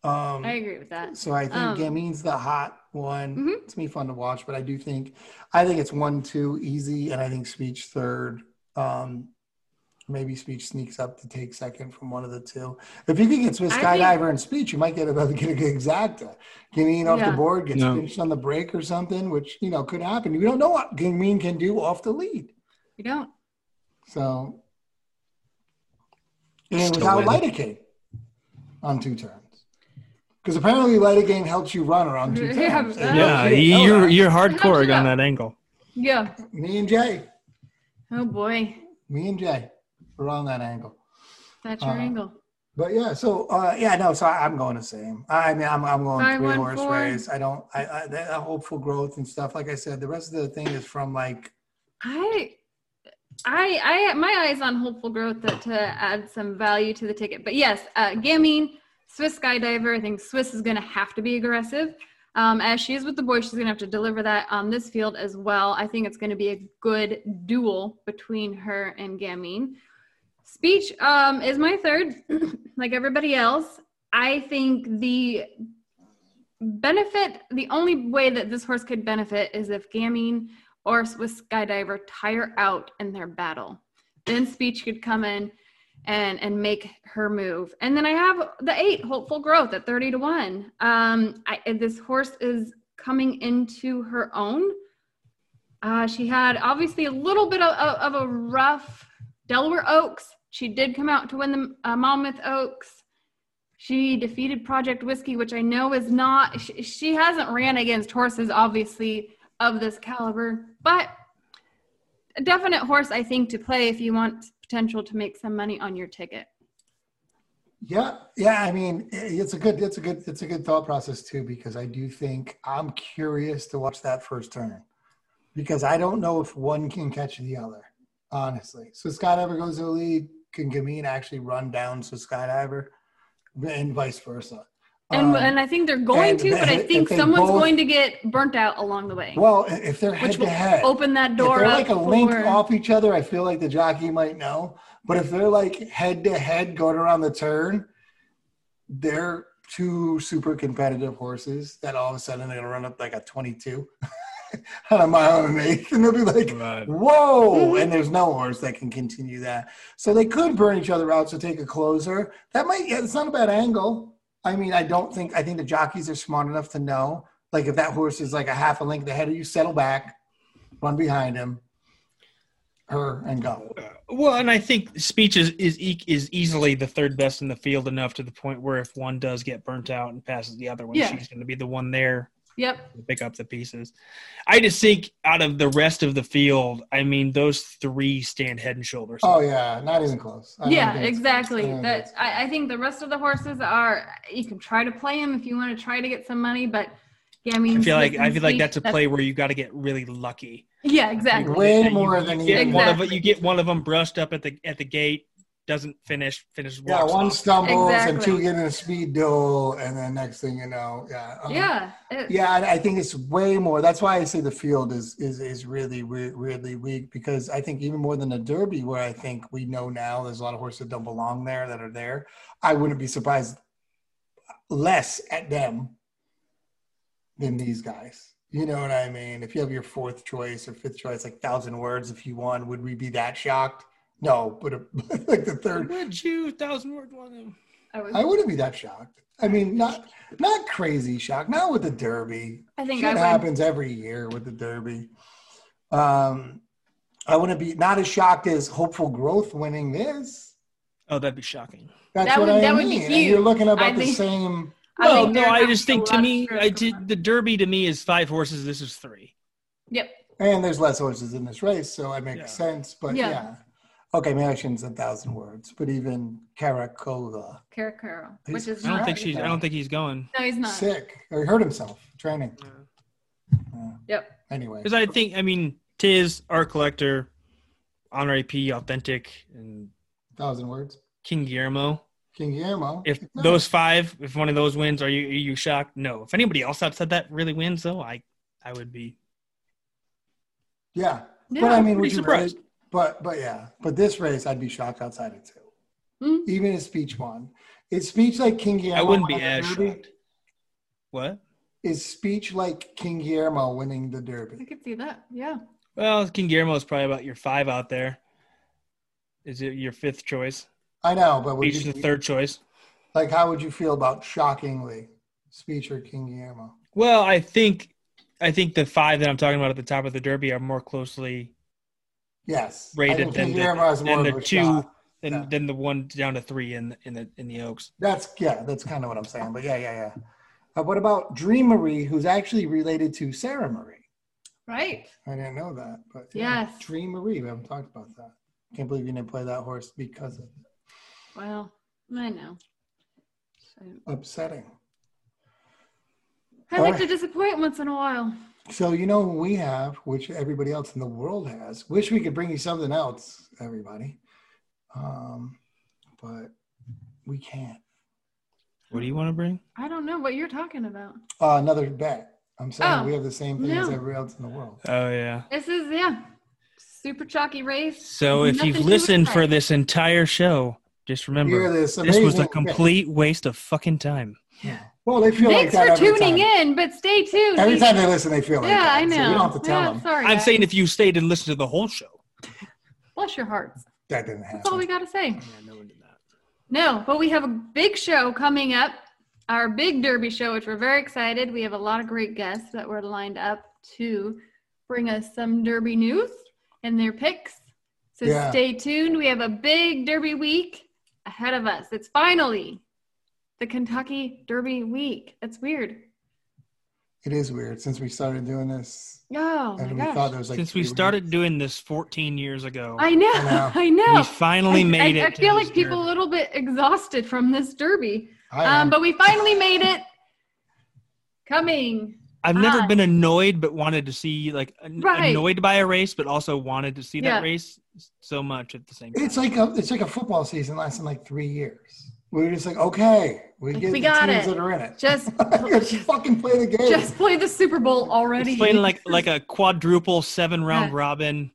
Um, I agree with that. so I think Um, Gamine's the hot one. Mhm. It's gonna be fun to watch, but I do think I think it's one two easy, and I think Speech third. Um, maybe Speech sneaks up to take second from one of the two. If you could get Swiss I Skydiver and Speech, you might get about to get a good exacta. Gamine off Yeah. the board gets No. pinched on the break or something, which you know could happen. We don't know what Gamine can do off the lead. You don't. So, and Still without win. Lidocaine on two turns. Because apparently lidocaine helps you run around two Yeah, times. that- Yeah, I didn't you're that. you're How'd you hardcore on that angle. Yeah. Me and Jay. Oh boy, Me and Jay. We're on that angle. that's your Uh, angle. But yeah, so uh, yeah, no. So I, I'm going the same. I mean, I'm I'm going Five, three one, horse four. race. I don't. I, I that hopeful growth and stuff. Like I said, the rest of the thing is from like I, I, I, my eyes on hopeful growth to, to add some value to the ticket. But yes, uh, Gamine, Swiss skydiver. I think Swiss is going to have to be aggressive. Um, as she is with the boys, she's going to have to deliver that on this field as well. I think it's going to be a good duel between her and Gamine. Speech um, is my third, like everybody else. I think the benefit, the only way that this horse could benefit is if Gamine or Swiss Skydiver tire out in their battle. Then Speech could come in and and make her move. And then I have the eight, Hopeful Growth at 30 to 1. Um, I, this horse is coming into her own. Uh, she had obviously a little bit of, of, of a rough Delaware Oaks. She did come out to win the uh, Monmouth Oaks. She defeated Project Whiskey, which I know is not, she, she hasn't ran against horses, obviously, of this caliber, but a definite horse, I think, to play if you want potential to make some money on your ticket. Yeah, yeah. I mean, it's a good, it's a good, it's a good thought process too because I do think I'm curious to watch that first turn because I don't know if one can catch the other, honestly. So Skydiver goes to the lead. Can Gamine actually run down so Skydiver, and vice versa? And, Um, and I think they're going and to, but I think someone's both- going to get burnt out along the way, well, if they're head which to will head, open that if door they're up like a link off each other, I feel like the jockey might know. But if they're like head to head going around the turn, they're two super competitive horses that all of a sudden they're gonna run up like a 22 on a mile and an eighth, and they'll be like, Right. "Whoa!" And there's no horse that can continue that. So they could burn each other out. So take a closer. That might. Yeah, it's not a bad angle. I mean, I don't think. I think the jockeys are smart enough to know, like, if that horse is like a half a length ahead of you, settle back, run behind him, her, and go. Uh, well, and I think speech is is is easily the third best in the field enough to the point where if one does get burnt out and passes the other one, Yeah. she's going to be the one there Yep. to pick up the pieces. I just think out of the rest of the field, I mean, those three stand head and shoulders. Oh yeah, not even close. I Yeah, exactly. close. I That I, I think the rest of the horses are. You can try to play them if you want to try to get some money, but yeah, I mean, I feel like I feel like that's a play where you got to get really lucky. Yeah, exactly. Way And you- more you than get even- one of Exactly. you get one of them brushed up at the at the gate, doesn't finish, finishes. Yeah, one off. stumbles and two get in a speed duel, and then next thing you know, yeah, um, Yeah. it- yeah. I I think it's way more. That's why I say the field is is is really we- really weak because I think even more than the Derby, where I think we know now there's a lot of horses that don't belong there that are there. I wouldn't be surprised less at them than these guys. You know what I mean? If you have your fourth choice or fifth choice, like thousand words, if you won, would we be that shocked? No, but like the third, Would you thousand word one? I, was, I wouldn't be that shocked. I mean, not not crazy shocked. Not with the Derby. I think Shit I would. happens every year with the Derby. Um, I wouldn't be not as shocked as hopeful growth winning this. Oh, that'd be shocking. That's That what would- I that would mean. be And you're looking about I the think- same. I Well, think no, I just think to me, I did the Derby to me is five horses. This is three. Yep. And there's less horses in this race, so it makes Yeah. sense. But Yeah. yeah. Okay, maybe I shouldn't say a thousand words, but even Caracola, Caracaro, which is I don't think she's. I don't think he's going. No, he's not. sick, or he hurt himself training. Yep. Anyway, Because I think, I mean, Tiz, Art Collector, Honor AP, Authentic, and thousand words. King Guillermo. King Guillermo. If Yeah. those five, if one of those wins, are you are you shocked? No. If anybody else outside that really wins, though, I I would be. Yeah. Yeah, but I mean, pretty would you surprised. really, but but yeah, but this race I'd be shocked outside of two. Mm. Even if speech won, is speech like King Guillermo? I wouldn't be as shocked. What? Is speech like King Guillermo winning the Derby? I Derby? could see that. Yeah. Well, King Guillermo is probably about your five out there. Is it your fifth choice? I know, but would Beach is you the third choice. like how would you feel about shockingly speech or King Guillermo? Well, I think I think the five that I'm talking about at the top of the Derby are more closely Yes, rated think than King the, Guillermo has than the two shot. than Yeah. than the one down to three in in the in the Oaks. That's yeah, that's kind of what I'm saying. But yeah, yeah, yeah. Uh, what about Dream Marie, who's actually related to Sarah Marie? Right. I didn't know that, but yeah, Yes. Dream Marie. We haven't talked about that. Can't believe you didn't play that horse because of it. Well, I know. So, upsetting. I like Alright. to disappoint once in a while. So you know what we have, which everybody else in the world has. Wish we could bring you something else, everybody, um, but we can't. What do you want to bring? I don't know what you're talking about. Uh, another bet. I'm saying Oh, we have the same thing as no. everybody else in the world. Oh yeah. This is yeah, super chalky race. So if you've listened for this entire show, just remember this this was a complete waste of fucking time. Well, they feel Thanks like that for every tuning time. in, but stay tuned. Every time they listen, they feel like yeah, that. I know. So we don't have to tell yeah, them Sorry, I'm guys. saying if you stayed and listened to the whole show. bless your hearts. that didn't happen. That's all we got to say. Yeah, no one did that. No, but we have a big show coming up, our big Derby show, which we're very excited. We have a lot of great guests that were lined up to bring us some Derby news and their picks. So Yeah. stay tuned. We have a big Derby week ahead of us. It's finally the Kentucky Derby week. That's weird. It is weird since we started doing this, Oh and my we thought gosh. there was like Since we started weeks. doing this 14 years ago, I know. I know. We finally I- made I, it. I feel like people a little bit exhausted from this Derby. I am. Um, but we finally made it. Coming. I've never Ah. been annoyed, but wanted to see like an- Right. annoyed by a race, but also wanted to see Yeah. that race so much at the same time. It's like a it's like a football season lasting like three years. We're just like, okay, we get We the got teams it. that are in it. Just- just fucking play the game. Just play the Super Bowl already. It's playing like like a quadruple seven round Yeah. robin.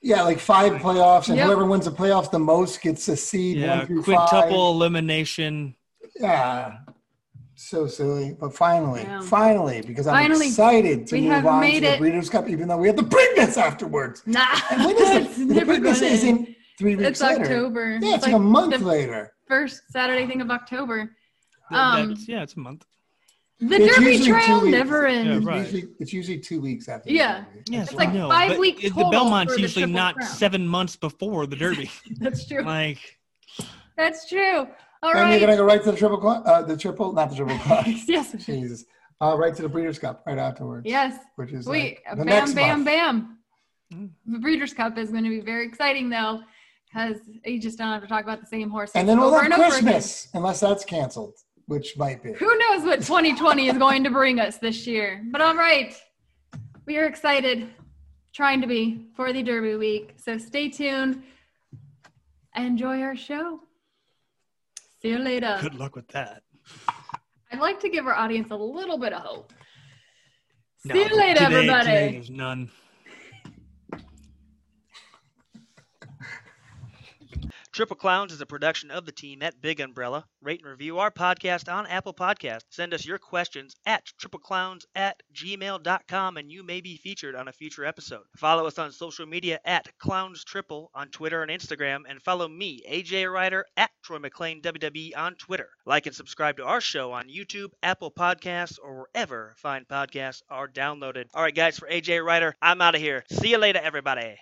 yeah, like five playoffs, and Yep. whoever wins the playoffs the most gets a seed Yeah, one through quintuple elimination. Yeah, so silly. But finally, Yeah. finally, because I'm Finally, excited to move on made to the it. Breeders' Cup, even though we have the Preakness afterwards. Nah, And when is it's it? The never Preakness isn't three weeks It's later. October. Yeah, it's like, a month the later. First Saturday thing of October. Um, that's- yeah, it's a month. The It's Derby usually Trail never It's ends. right. usually, it's usually two weeks after. Yeah. the Yes, It's I like know, five weeks total The Belmont's for the usually Triple not Crown. seven months before the Derby. That's true. like That's true. All and right. you're gonna go right to the triple, cl- uh, the triple, not the triple cross. yes. Jesus, uh, right to the Breeders' Cup right afterwards. Yes. which is Wait, like the bam, next bam, month. bam. Mm. The Breeders' Cup is going to be very exciting, though, because you just don't have to talk about the same horses and then we'll over have and over. Christmas, unless that's canceled, which might be. Who knows what 2020 is going to bring us this year? But all right, we are excited, trying to be for the Derby week. So stay tuned. Enjoy our show. See you later. good luck with that. I'd like to give our audience a little bit of hope. No, See you later, today- everybody. Today there's none. Triple Clowns is a production of the team at Big Umbrella. Rate and review our podcast on Apple Podcasts. Send us your questions at tripleclowns at gmail.com and you may be featured on a future episode. Follow us on social media at Clowns Triple on Twitter and Instagram and follow me, AJ Ryder, at Troy McLean WWE on Twitter. Like and subscribe to our show on YouTube, Apple Podcasts, or wherever fine podcasts are downloaded. All right, guys, for AJ Ryder, I'm out of here. See you later, everybody.